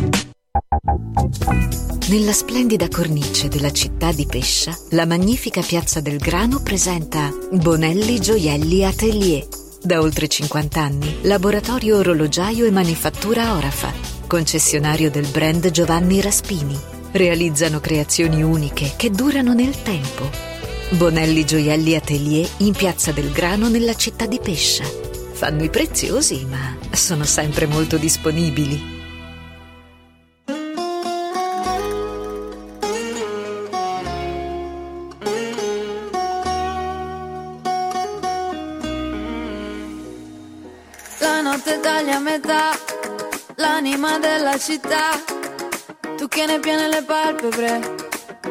Nella splendida cornice della città di Pescia, la magnifica piazza del Grano presenta Bonelli Gioielli Atelier. Da oltre 50 anni, laboratorio orologiaio e manifattura Orafa, concessionario del brand Giovanni Raspini. Realizzano creazioni uniche che durano nel tempo. Bonelli Gioielli Atelier in piazza del Grano nella città di Pescia. Fanno i preziosi, ma sono sempre molto disponibili. La notte taglia a metà, l'anima della città. Tu che ne piene le palpebre,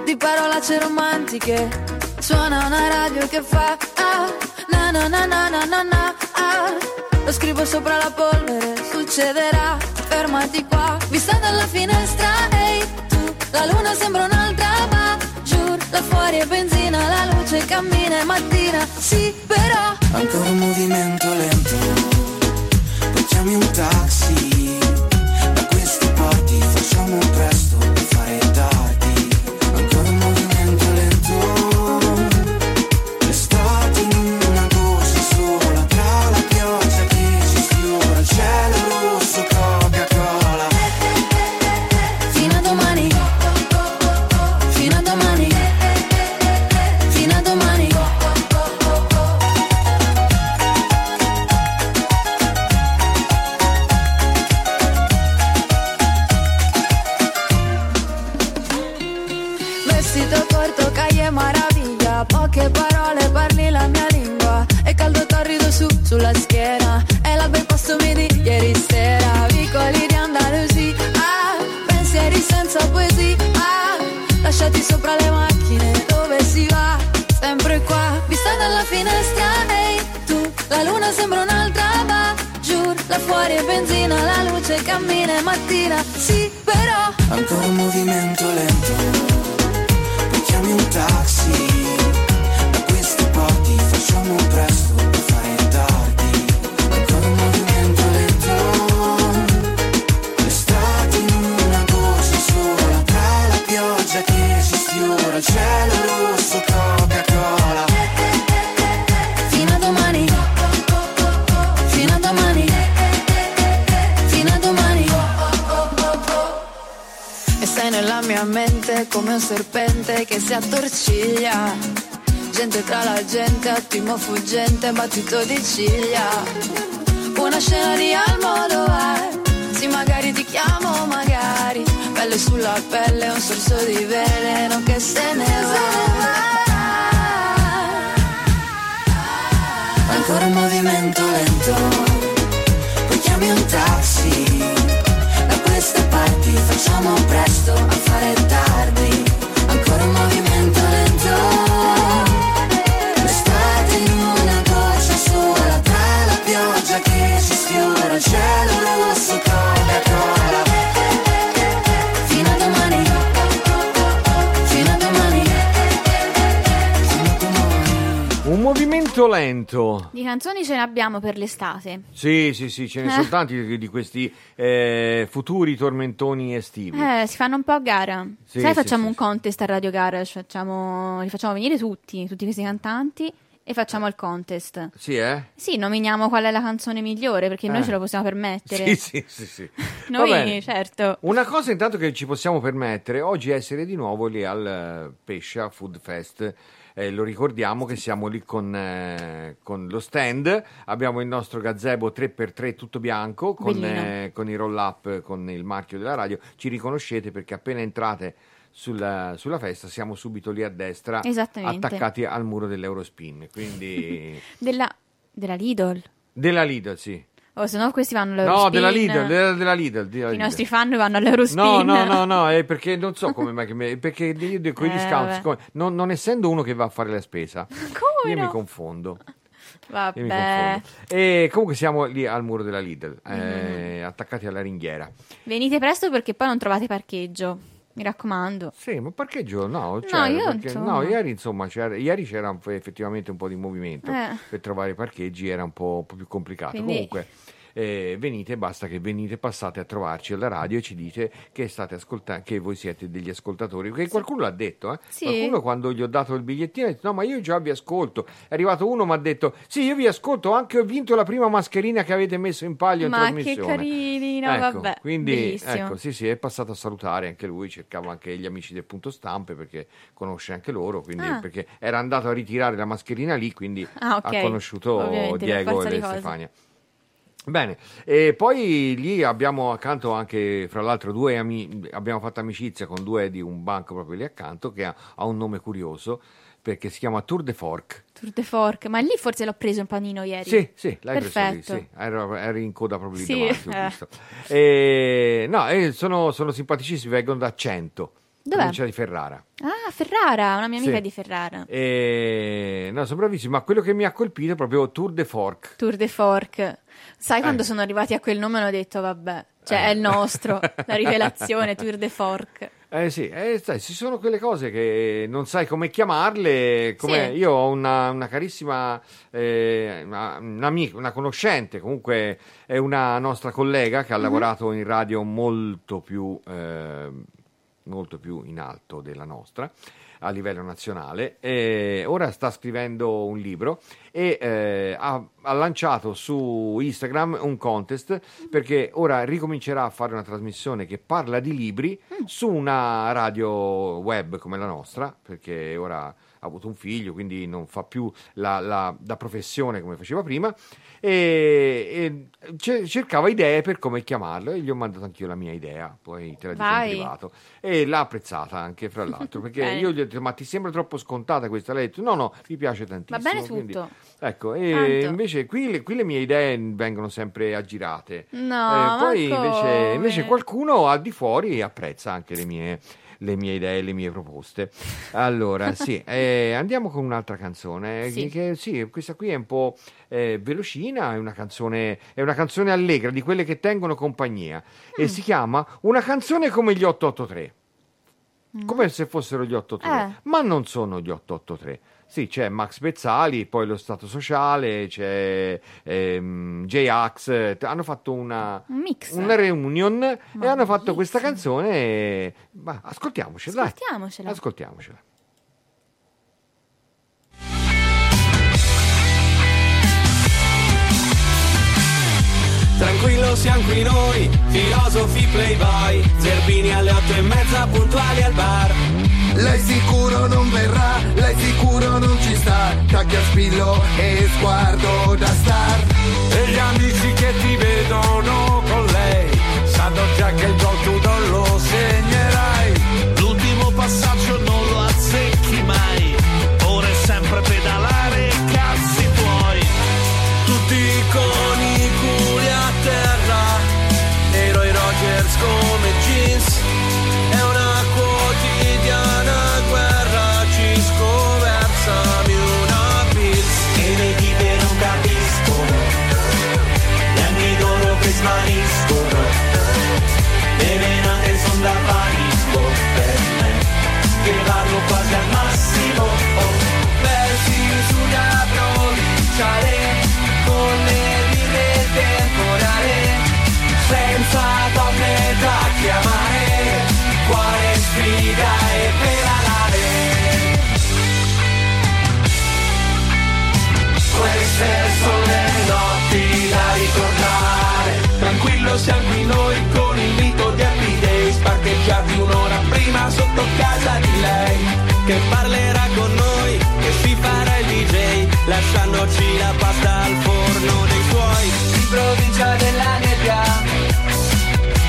di parolacce romantiche. Suona una radio che fa ah, na na na na na na na ah. Lo scrivo sopra la polvere, succederà, fermati qua. Vista dalla finestra, ehi tu, la luna sembra un'altra, ma giù, là fuori è benzina, la luce cammina, è mattina, sì, però. Ancora un movimento lento, poi un taxi. Canzoni ce ne abbiamo per l'estate. Sì, sì, sì, ce ne Eh. sono tanti di, di questi eh, futuri tormentoni estivi. Eh, si fanno un po' a gara. Sì, Sai, sì, facciamo sì, un contest a Radio Garage, facciamo, li facciamo venire tutti, tutti questi cantanti e facciamo il contest. Sì, eh? Sì, nominiamo qual è la canzone migliore perché noi Eh. ce lo possiamo permettere. Sì, sì, sì, sì. Noi, certo. Una cosa intanto che ci possiamo permettere oggi è essere di nuovo lì al eh, Pescia Food Fest. Eh, lo ricordiamo che siamo lì con, eh, con lo stand, abbiamo il nostro gazebo 3x3 tutto bianco con, eh, con i roll up con il marchio della radio. Ci riconoscete perché appena entrate sulla, sulla festa siamo subito lì a destra attaccati al muro dell'Eurospin. Quindi Della, della Lidl. della Lidl, sì. O se no questi vanno No, all'Eurospin. della Lidl, della, della Lidl. della I Lidl. nostri fan vanno all'Eurospin. No, no, no, no, è perché non so come mai che me- perché io con i Eh, discount, siccome- non, non essendo uno che va a fare la spesa, Come io no? mi confondo. Io mi Vabbè. confondo. E comunque siamo lì al muro della Lidl, Mm-hmm. eh, attaccati alla ringhiera. Venite presto perché poi non trovate parcheggio. Mi raccomando. Sì, ma parcheggio no, c'era, io, perché- no, ieri insomma c'era, ieri c'era effettivamente un po' di movimento, Eh. per trovare parcheggi era un po', un po' più complicato. Quindi- Comunque eh, venite, basta che venite, passate a trovarci alla radio e ci dite che state ascoltando, che voi siete degli ascoltatori, perché qualcuno l'ha detto, eh? Sì. qualcuno quando gli ho dato il bigliettino ha detto no ma io già vi ascolto, è arrivato uno mi ha detto sì io vi ascolto, anche ho vinto la prima mascherina che avete messo in palio in Ma che trasmissione. carini, no, Ecco, vabbè. Quindi Bellissimo. ecco, sì, sì, è passato a salutare anche lui, cercava anche gli amici del punto stampe perché conosce anche loro, quindi Ah. perché era andato a ritirare la mascherina lì, quindi Ah, ok. ha conosciuto Ovviamente, Diego e di. Stefania. Bene, e poi lì abbiamo accanto anche, fra l'altro, due amici, abbiamo fatto amicizia con due di un banco proprio lì accanto che ha, ha un nome curioso perché si chiama Tour de Fork. Tour de Fork. Ma lì forse l'ho preso un panino ieri. Sì, sì, l'hai preso lì, Perfetto. sì. Ero, eri in coda proprio lì Sì, davanti, ho eh. visto. E, no, e sono, sono simpaticissimi, vengono da Cento, Dov'è? provincia di Ferrara. Ah, Ferrara, una mia amica Sì. di Ferrara. E, no, sono bravissimi, ma quello che mi ha colpito è proprio Tour de Fork. Tour de Fork. Sai quando Eh. sono arrivati a quel nome hanno detto vabbè, cioè è il nostro, la rivelazione Tour de Fork. Eh sì, eh, sai, ci sono quelle cose che non sai come chiamarle. come- Sì. Io ho una, una carissima eh, una, un'amica, una conoscente, comunque è una nostra collega che ha lavorato in radio molto più, eh, molto più in alto della nostra a livello nazionale. E ora sta scrivendo un libro e eh, ha, ha lanciato su Instagram un contest perché ora ricomincerà a fare una trasmissione che parla di libri su una radio web come la nostra, perché ora ha avuto un figlio, quindi non fa più la, la- da professione come faceva prima. E, e ce- cercava idee per come chiamarlo e gli ho mandato anch'io la mia idea, poi te la dico in Vai. privato. E l'ha apprezzata anche, fra l'altro, perché io gli ho detto: Ma ti sembra troppo scontata questa? Lei ha detto: No, no, mi piace tantissimo. Va bene quindi- tutto. Ecco, e Tanto. invece qui le, qui le mie idee vengono sempre aggirate. No, Eh, poi invece, invece qualcuno al di fuori apprezza anche le mie, le mie idee, le mie proposte. Allora, sì, eh, andiamo con un'altra canzone. Sì. Che, sì, questa qui è un po' eh, velocina, è una, canzone, è una canzone allegra, di quelle che tengono compagnia. E si chiama Una canzone come gli 883. Come se fossero gli 883, Eh. ma non sono gli 883. Sì, c'è Max Bezzali, poi lo Stato Sociale, c'è ehm, J-Ax, hanno fatto una, Un mix. una reunion e hanno fatto questa canzone. e- Ma ascoltiamocela, dai. Ascoltiamocela. Ascoltiamocela. Tranquillo siamo qui noi, filosofi playboy Zerbini alle otto e mezza puntuali al bar Lei sicuro non verrà, lei sicuro non ci sta Tacchia spillo e sguardo da star E gli amici che ti vedono con lei sanno già che il gol non lo segnerai. Siamo qui noi con il mito di Happy Days Parcheggiati un'ora prima sotto casa di lei Che parlerà con noi, che si farà il DJ Lasciandoci la pasta al forno dei suoi In provincia della nebbia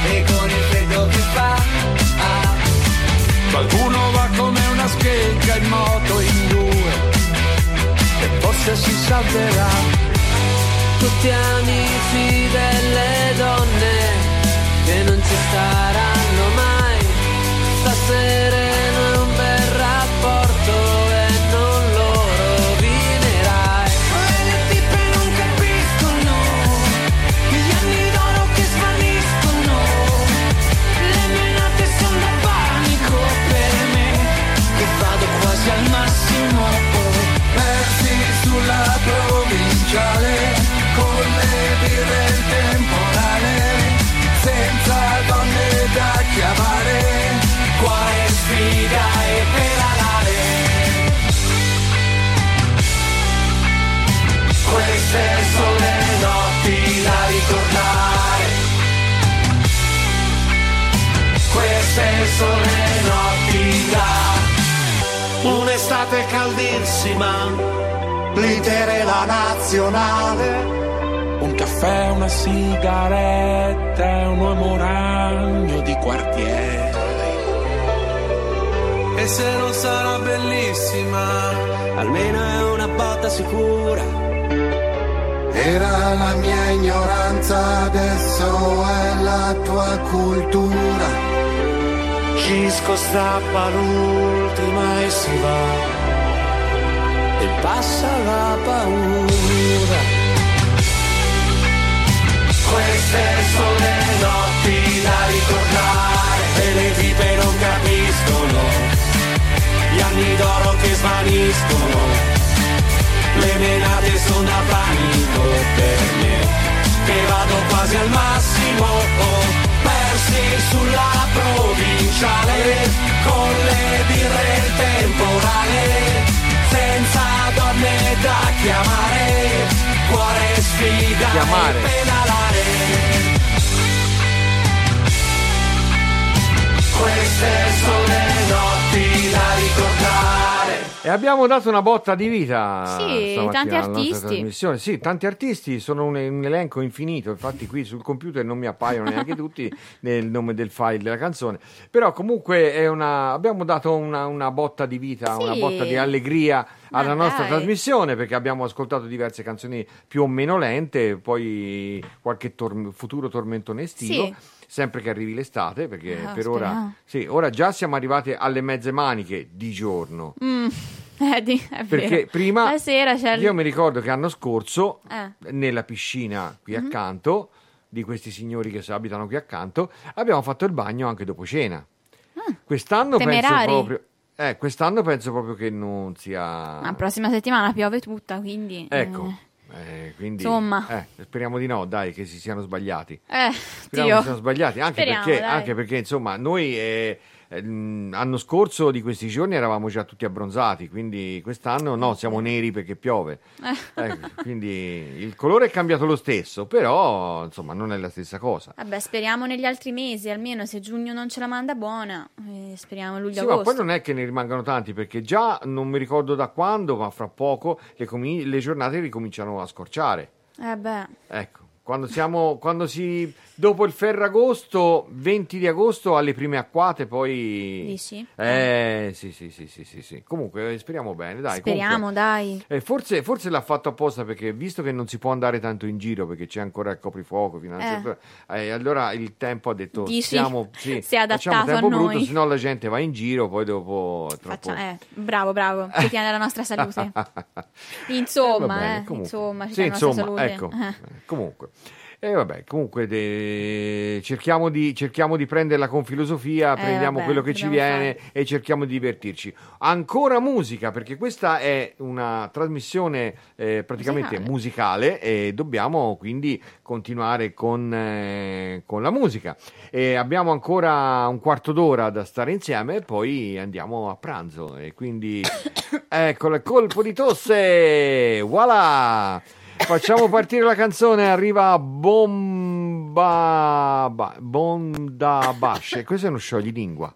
E con il freddo che fa ah. Qualcuno va come una scheggia in moto in due e forse si salverà. Tutti amici delle donne Che non ci staranno Sono le notti da Un'estate caldissima. Glitere la nazionale Un caffè, una sigaretta un uomo ragno di quartiere. E se non sarà bellissima Almeno è una botta sicura Era la mia ignoranza, adesso è la tua cultura Cisco strappa l'ultima e si va. E passa la paura. Queste sono le notti da ricordare E le tipe non capiscono. Gli anni d'oro che svaniscono Le menate sono da panico. Per me Che vado quasi al massimo. Oh, Persi sulla provinciale Con le birre il temporale Senza donne da chiamare Cuore sfida Chiamare. e pedalare Queste sono le notti da ricordare E abbiamo dato una botta di vita Sì, tanti artisti. Sì, tanti artisti, sono un, un elenco infinito, infatti qui sul computer non mi appaiono neanche tutti nel nome del file della canzone, però comunque è una, abbiamo dato una, una botta di vita, Sì. una botta di allegria alla Ma nostra dai. trasmissione perché abbiamo ascoltato diverse canzoni più o meno lente, poi qualche tor- futuro tormentone estivo. Sì. Sempre che arrivi l'estate, perché Ah, per ora, sì, ora già siamo arrivati alle mezze maniche di giorno. Mm, eh, di- Perché vero. prima il- io mi ricordo che l'anno scorso Eh. nella piscina qui Mhm. accanto di questi signori che abitano qui accanto abbiamo fatto il bagno anche dopo cena. Quest'anno penso proprio eh, quest'anno penso proprio che non sia La prossima settimana piove tutta, quindi... Ecco. Eh, quindi Insomma. eh, speriamo di no, dai, che si siano sbagliati. Eh, Speriamo Dio. che siano sbagliati, anche, Speriamo, perché, anche perché, insomma noi eh, l'anno scorso di questi giorni eravamo già tutti abbronzati, quindi quest'anno no, siamo neri perché piove. Eh. Ecco, quindi il colore è cambiato lo stesso, però insomma non è la stessa cosa. Vabbè, speriamo negli altri mesi, almeno se giugno non ce la manda buona, eh, speriamo Sì, ma poi non è che ne rimangano tanti, perché già non mi ricordo da quando, ma fra poco le, comi- le giornate ricominciano a scorciare. Eh beh, Ecco, quando siamo, quando si, dopo il Ferragosto, 20 di agosto, alle prime acquate, poi... Dici? Eh, sì, sì, sì, sì, sì, sì. Comunque, eh, speriamo bene, dai. speriamo, comunque- dai. eh, forse, forse l'ha fatto apposta perché, visto che non si può andare tanto in giro perché c'è ancora il coprifuoco, fino a- Eh. eh, allora il tempo ha detto: Dici? stiamo, sì, Si è adattato facciamo tempo a brutto, noi. se no la gente va in giro, poi dopo troppo. Faccia- eh, bravo, bravo, ci tiene alla nostra salute. Insomma, Eh, bene, eh, insomma, ci Sì, tiene insomma, salute. ecco, Eh. eh, comunque. E vabbè, comunque de- cerchiamo, di, cerchiamo di prenderla con filosofia, Eh, prendiamo vabbè, quello che ci viene e cerchiamo di divertirci. Ancora musica, perché questa è una trasmissione eh, praticamente musicale. e dobbiamo quindi continuare con, eh, con la musica. E abbiamo ancora un quarto d'ora da stare insieme e poi andiamo a pranzo. E quindi eccolo, il colpo di tosse! Voilà! Facciamo partire la canzone, arriva Bomba ba, Bonda Bash. Questo è uno scioglilingua.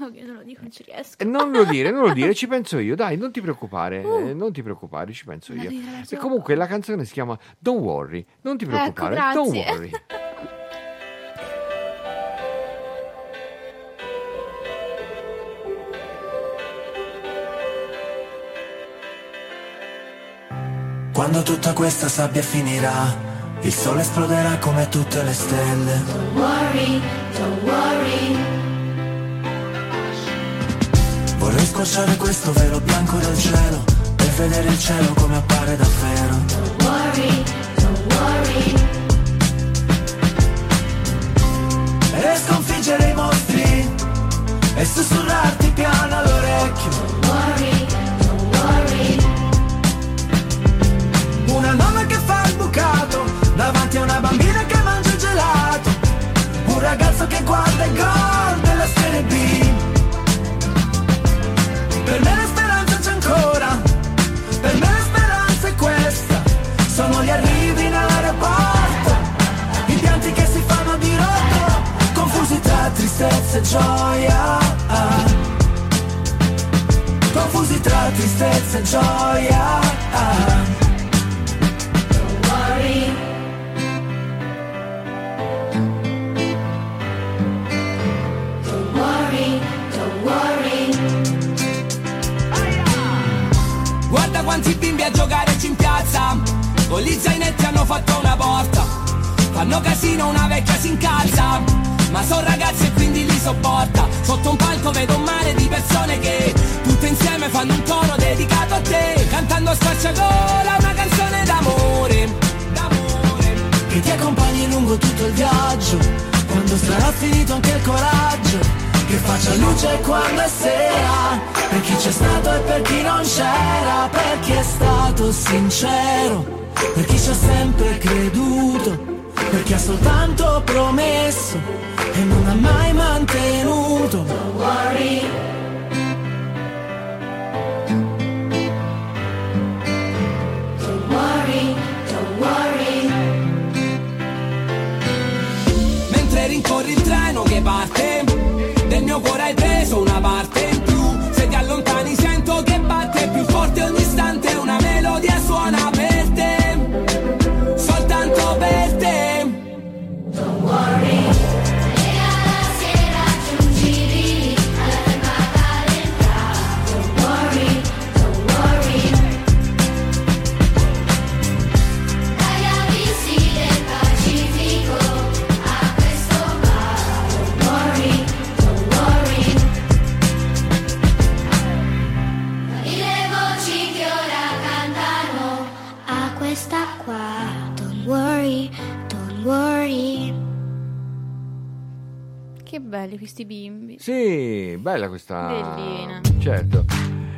Oh, non lo dico, non ci riesco. E non lo dire, non lo dire, ci penso io, dai, non ti preoccupare, eh, non ti preoccupare, ci penso io. E comunque la canzone si chiama Don't Worry, non ti preoccupare, don't grazie. worry. Quando tutta questa sabbia finirà, il sole esploderà come tutte le stelle. Don't worry, don't worry. Vorrei squarciare questo velo bianco del cielo e vedere il cielo come appare davvero. Don't worry, don't worry. E sconfiggere i mostri e sussurrarti piano all'orecchio. Don't worry, Una nonna che fa il bucato davanti a una bambina che mangia il gelato. Un ragazzo che guarda il gol della Serie B. Per me la speranza c'è ancora, per me la speranza è questa. Sono gli arrivi in aeroporto, i pianti che si fanno di rotto, tra tristezza e gioia. Confusi tra tristezza e gioia. Guarda quanti bimbi a giocare in piazza. Con gli zainetti hanno fatto una porta. Fanno casino, una vecchia si incalza. Ma sono ragazzi e quindi li sopporta. Sotto un palco vedo un mare di persone che Tutte insieme fanno un coro dedicato a te. Cantando a squarciagola una canzone d'amore. D'amore. Che ti accompagni lungo tutto il viaggio, quando sarà finito anche il coraggio, che faccia luce quando è sera, per chi c'è stato e per chi non c'era, per chi è stato sincero, per chi ci ha sempre creduto, per chi ha soltanto promesso e non ha mai mantenuto. Parte Del mio belli questi bimbi. Sì, bella questa. Bellina. Certo.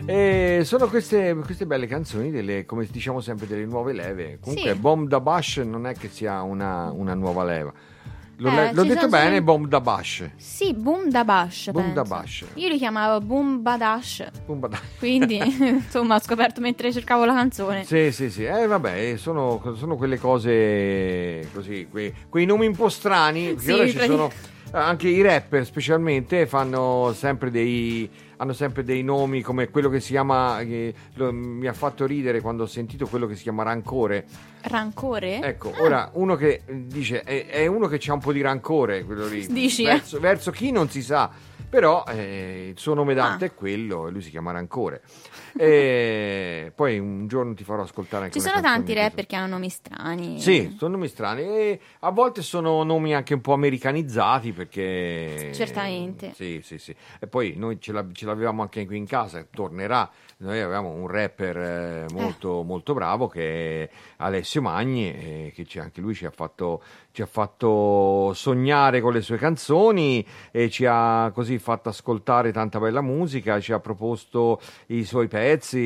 E sono queste, queste belle canzoni, delle, come diciamo sempre, delle nuove leve. Comunque, Sì. Bomb da Bash non è che sia una, una nuova leva. L'ho, Eh, l'ho detto sono bene, solo- Bomb da Bash. Sì, Boom da Bash. Boom da penso. Bash. Io li chiamavo Boom Badash. Boom da- Quindi, insomma, ho scoperto mentre cercavo la canzone. Sì, sì, sì. Eh, vabbè, sono, sono quelle cose così, quei, quei nomi un po' strani. Perché Sì, ora ci sono anche i rapper, specialmente, fanno sempre dei. Hanno sempre dei nomi come quello che si chiama. che lo- mi ha fatto ridere quando ho sentito quello che si chiama Rancore. Rancore? Ecco, Ah, ora uno che dice è, è uno che ha un po' di rancore, quello lì. Dici, eh? verso, verso chi non si sa, però eh, il suo nome d'arte Ah. è quello e lui si chiama Rancore. E poi un giorno ti farò ascoltare anche Ci sono tanti rapper che hanno nomi strani. Sì, sono nomi strani e a volte sono nomi anche un po' americanizzati perché... Certamente. Sì, sì, sì. E poi noi ce, ce l'avevamo anche qui in casa, tornerà. Noi avevamo un rapper eh, molto, molto bravo che è Alessio Magni, eh, che ci- anche lui ci ha, fatto, ci ha fatto sognare con le sue canzoni e ci ha così fatto ascoltare tanta bella musica, ci ha proposto i suoi pezzi,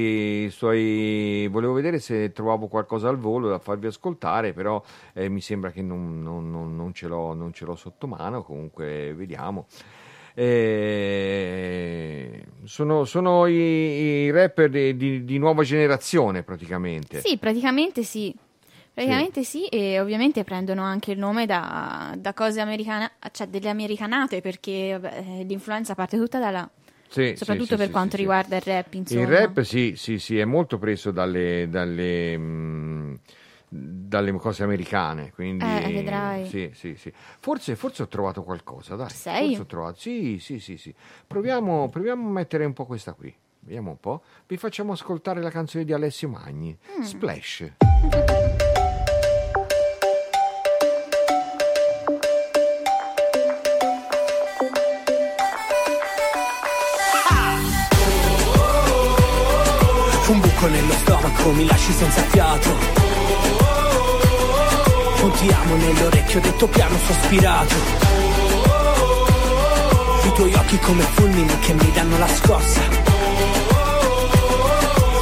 i suoi... volevo vedere se trovavo qualcosa al volo da farvi ascoltare, però eh, mi sembra che non, non- non- non ce l'ho, non ce l'ho sotto mano, comunque vediamo. Eh, sono sono i, i rapper di, di- di nuova generazione praticamente. Sì, praticamente sì. Praticamente sì. e ovviamente prendono anche il nome da, da cose americane, cioè delle americanate, perché vabbè, eh, l'influenza parte tutta da là. Sì, Soprattutto sì, per sì, quanto sì, sì. riguarda il rap, insomma. Il rap sì, sì, sì, è molto preso dalle, dalle, mm, dalle cose americane, quindi Eh, vedrai. sì, sì, sì. Forse, forse ho trovato qualcosa, dai. Sei? Forse ho trovato. Sì, sì, sì, sì. Proviamo, proviamo a mettere un po' questa qui. Vediamo un po'. Vi facciamo ascoltare la canzone di Alessio Magni, Mm. Splash. Un buco nello stomaco mi lasci senza fiato Un ti amo nell'orecchio detto piano sospirato. I tuoi occhi come fulmini che mi danno la scossa.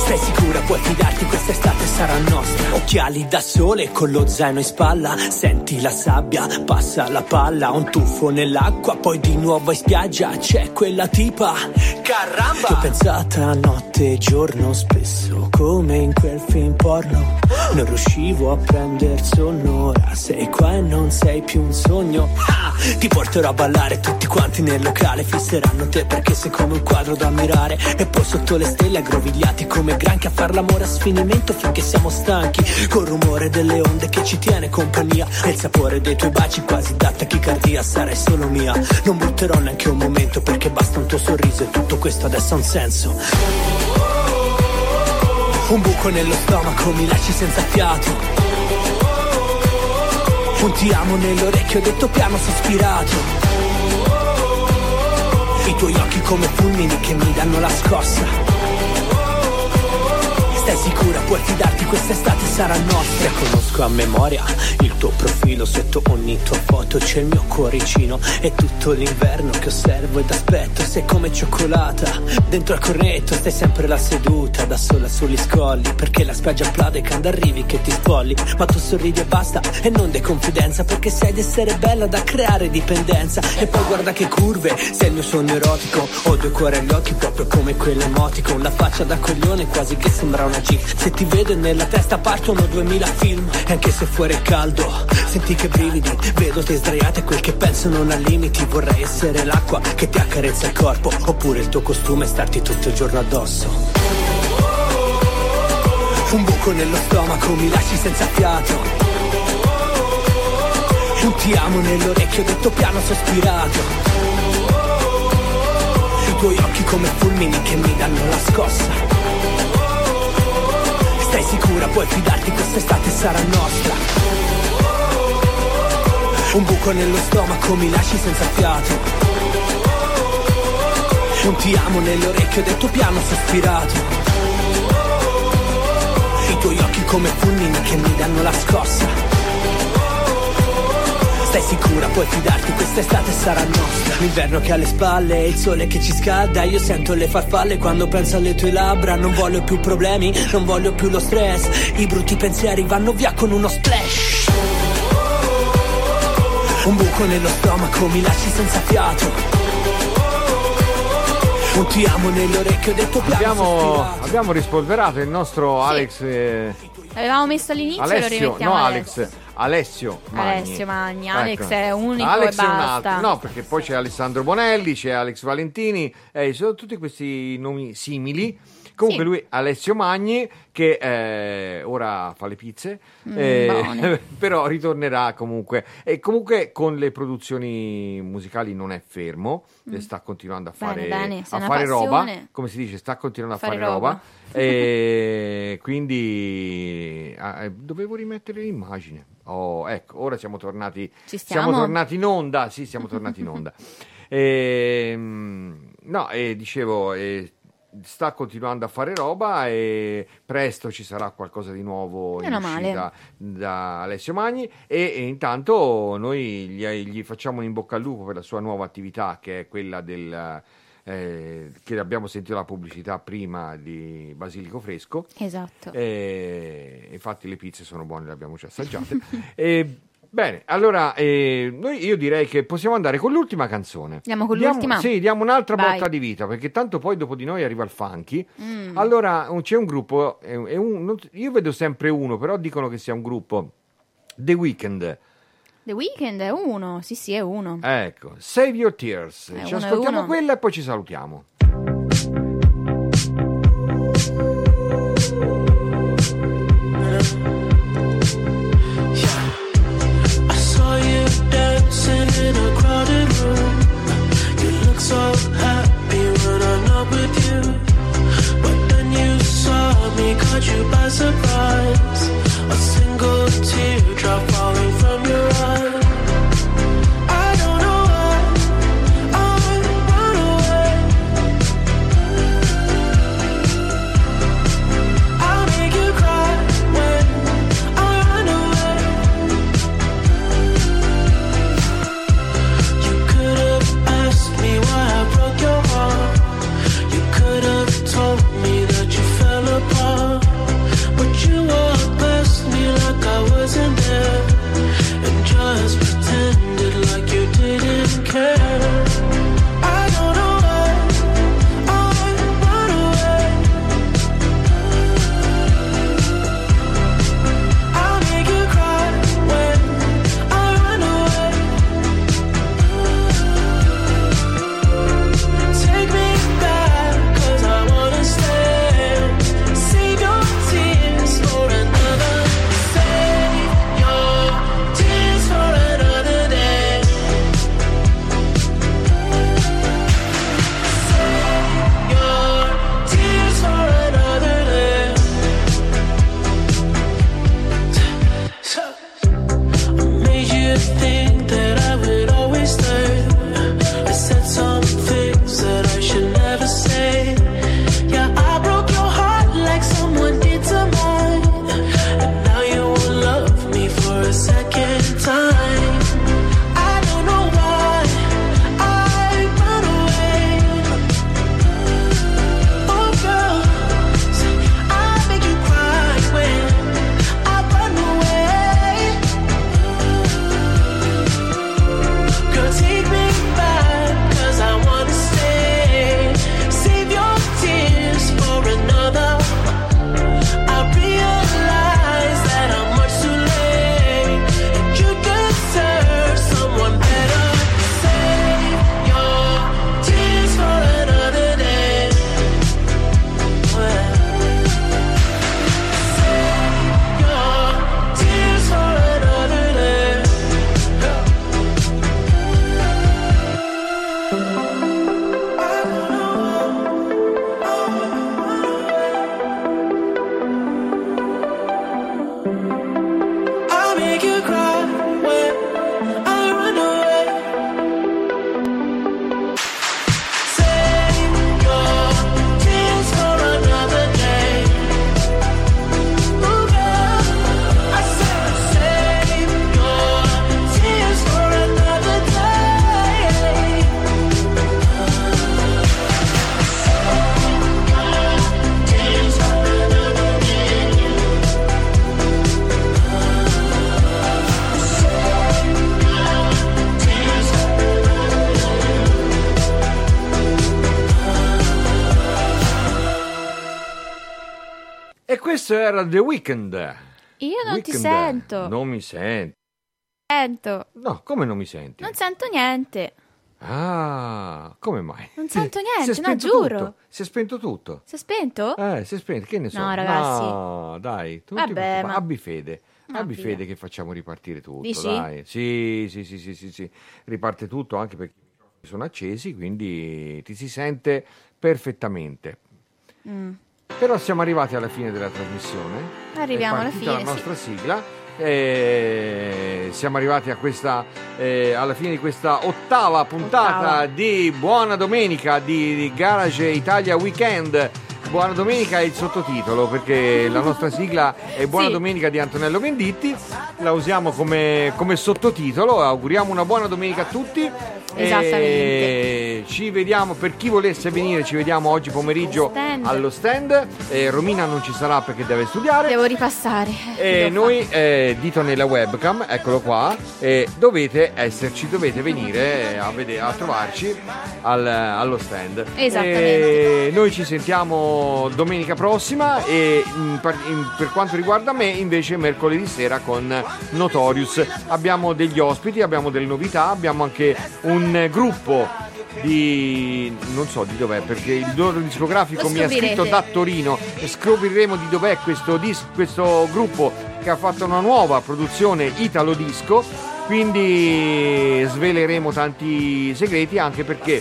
Stai sicura, puoi fidarti, quest'estate sarà nostra. Occhiali da sole con lo zaino in spalla. Senti la sabbia, passa la palla Un tuffo nell'acqua, poi di nuovo in spiaggia. C'è quella tipa, caramba Che ho pensata notte e giorno spesso Come in quel film porno. Non riuscivo a prender sonno Ora sei qua e non sei più un sogno. Ah, Ti porterò a ballare tutti quanti nel locale Fisseranno te perché sei come un quadro da ammirare. E poi sotto le stelle aggrovigliati come granchi A far l'amore a sfinimento finché siamo stanchi. Col rumore delle onde che ci tiene compagnia. E il sapore dei tuoi baci quasi da tachicardia Sarai solo mia, non butterò neanche un momento Perché basta un tuo sorriso e tutto questo adesso ha un senso. Un buco nello stomaco mi lasci senza fiato. Un ti amo nell'orecchio detto piano sospirato I tuoi occhi come fulmini che mi danno la scossa sicura, puoi fidarti, quest'estate sarà nostra. Conosco a memoria il tuo profilo Sotto ogni tua foto c'è il mio cuoricino. È tutto l'inverno che osservo ed aspetto Sei come cioccolata. Dentro al cornetto stai sempre là seduta Da sola sugli scogli Perché la spiaggia applaude quando arrivi che ti spolli. Ma tu sorridi e basta E non dai confidenza Perché sai di essere bella da creare dipendenza. E poi guarda che curve Sei il mio sogno erotico. Ho due cuori agli occhi proprio come quell'emoticon La faccia da coglione quasi che sembra una G Se ti vedo nella testa partono duemila film E anche se fuori è caldo Senti che brividi. Vedo te sdraiata e quel che penso non ha limiti. Vorrei essere l'acqua che ti accarezza il corpo Oppure il tuo costume e starti tutto il giorno addosso. Un buco nello stomaco mi lasci senza fiato. Un ti amo nell'orecchio detto piano sospirato. I tuoi occhi come fulmini che mi danno la scossa Stai sicura, puoi fidarti, quest'estate sarà nostra. Un buco nello stomaco mi lasci senza fiato. Un ti amo nell'orecchio detto piano sospirato. I tuoi occhi come fulmini che mi danno la scossa Stai sicura, puoi fidarti, quest'estate sarà nostra. L'inverno che ha alle spalle, il sole che ci scalda Io sento le farfalle quando penso alle tue labbra. Non voglio più problemi, non voglio più lo stress. I brutti pensieri vanno via con uno splash. Un buco nello stomaco, mi lasci senza fiato. Un ti amo nell'orecchio, detto piano Abbiamo, abbiamo rispolverato il nostro Alex. eh, L'avevamo messo all'inizio e lo Alessio, rimettiamo no adesso. Alex, Alessio Magni. Alessio Magni, Alex Ecco. è unico Alex e basta. No, perché poi c'è Alessandro Bonelli, c'è Alex Valentini, eh, sono tutti questi nomi simili. Comunque Sì. lui, Alessio Magni, che eh, ora fa le pizze, Mm, eh, però ritornerà comunque. E comunque con le produzioni musicali non è fermo, Mm. e sta continuando a Bene, fare, bene, se a fare roba, come si dice, sta continuando a Fare fare, roba. roba. e quindi ah, eh, dovevo rimettere l'immagine. Oh, ecco, ora siamo tornati, Ci siamo tornati in onda. Sì, siamo tornati in onda. Ehm, no, e dicevo, eh, sta continuando a fare roba e presto ci sarà qualcosa di nuovo in uscita da Alessio Magni e, e intanto noi gli, gli facciamo un in bocca al lupo per la sua nuova attività che è quella del eh, che abbiamo sentito la pubblicità prima di Basilico Fresco Esatto. e, infatti le pizze sono buone, le abbiamo già assaggiate. E, bene, allora eh, noi, io direi che possiamo andare con l'ultima canzone. Andiamo con Diamo- l'ultima? Sì, diamo un'altra Vai. botta di vita, perché tanto poi dopo di noi arriva il funky. Mm. Allora c'è un gruppo, è è un- non- io vedo sempre uno, però dicono che sia un gruppo. The Weeknd, The Weeknd è uno, sì sì è uno. ecco, Save Your Tears. È Ci uno, ascoltiamo quella e poi ci salutiamo. You by surprise. Questo era The Weeknd. Io non ti Weeknd. sento. Non mi senti. Sento. No, come non mi senti? Non sento niente. Ah, come mai? Non sento niente, no, giuro. tutto, Si è spento tutto. Si è spento? Eh, si è spento, che ne so. No, ragazzi. No, dai, tu ti Vabbè, ma- abbi fede. No, abbi figa. fede che facciamo ripartire tutto, Dici? dai. Sì, sì, sì, sì, sì, sì. Riparte tutto anche perché i microfoni sono accesi, quindi ti si sente perfettamente. Mm. Però siamo arrivati alla fine della trasmissione. Arriviamo alla fine, la sì. nostra sigla. E siamo arrivati a questa, eh, alla fine di questa ottava puntata Ottava. di Buona Domenica di Garage Italia Weekend. Buona Domenica è il sottotitolo perché la nostra sigla è Buona Sì. Domenica di Antonello Venditti. La usiamo come, come sottotitolo. Auguriamo una buona domenica a tutti. E ci vediamo per chi volesse venire, ci vediamo oggi pomeriggio Stand. allo stand. Eh, Romina non ci sarà perché deve studiare. Devo ripassare. E Devo noi, eh, dito nella webcam, eccolo qua, e dovete esserci, dovete venire a, vedere, a trovarci al- allo stand. Esattamente. E noi ci sentiamo domenica prossima e in par- in- per quanto riguarda me invece mercoledì sera con Notorious. Abbiamo degli ospiti, abbiamo delle novità, abbiamo anche un gruppo di non so di dov'è perché il loro discografico mi ha scritto da Torino. E scopriremo di dov'è questo, dis- questo gruppo che ha fatto una nuova produzione Italo Disco. Quindi sveleremo tanti segreti anche perché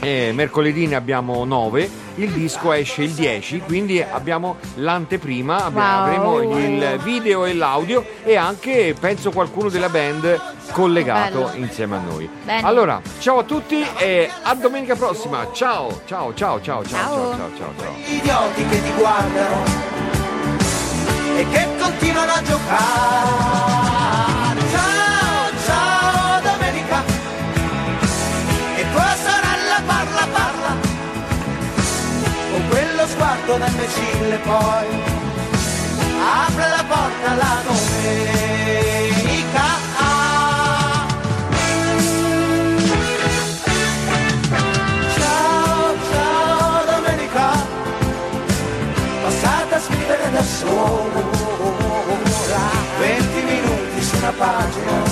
eh, mercoledì ne abbiamo 9, il disco esce il 10, quindi abbiamo l'anteprima, abbi- Wow. avremo il video e l'audio e anche penso qualcuno della band collegato Bello. insieme a noi. Bene. Allora, ciao a tutti e a domenica prossima. Ciao, ciao, ciao, ciao, ciao, Ciao. ciao, ciao, ciao. ciao. idioti che ti guardano e che continuano a giocare. fatto da imbecille poi? Apre la porta la domenica. Ciao ciao domenica. Passate a scrivere da solo 20 minuti su una pagina.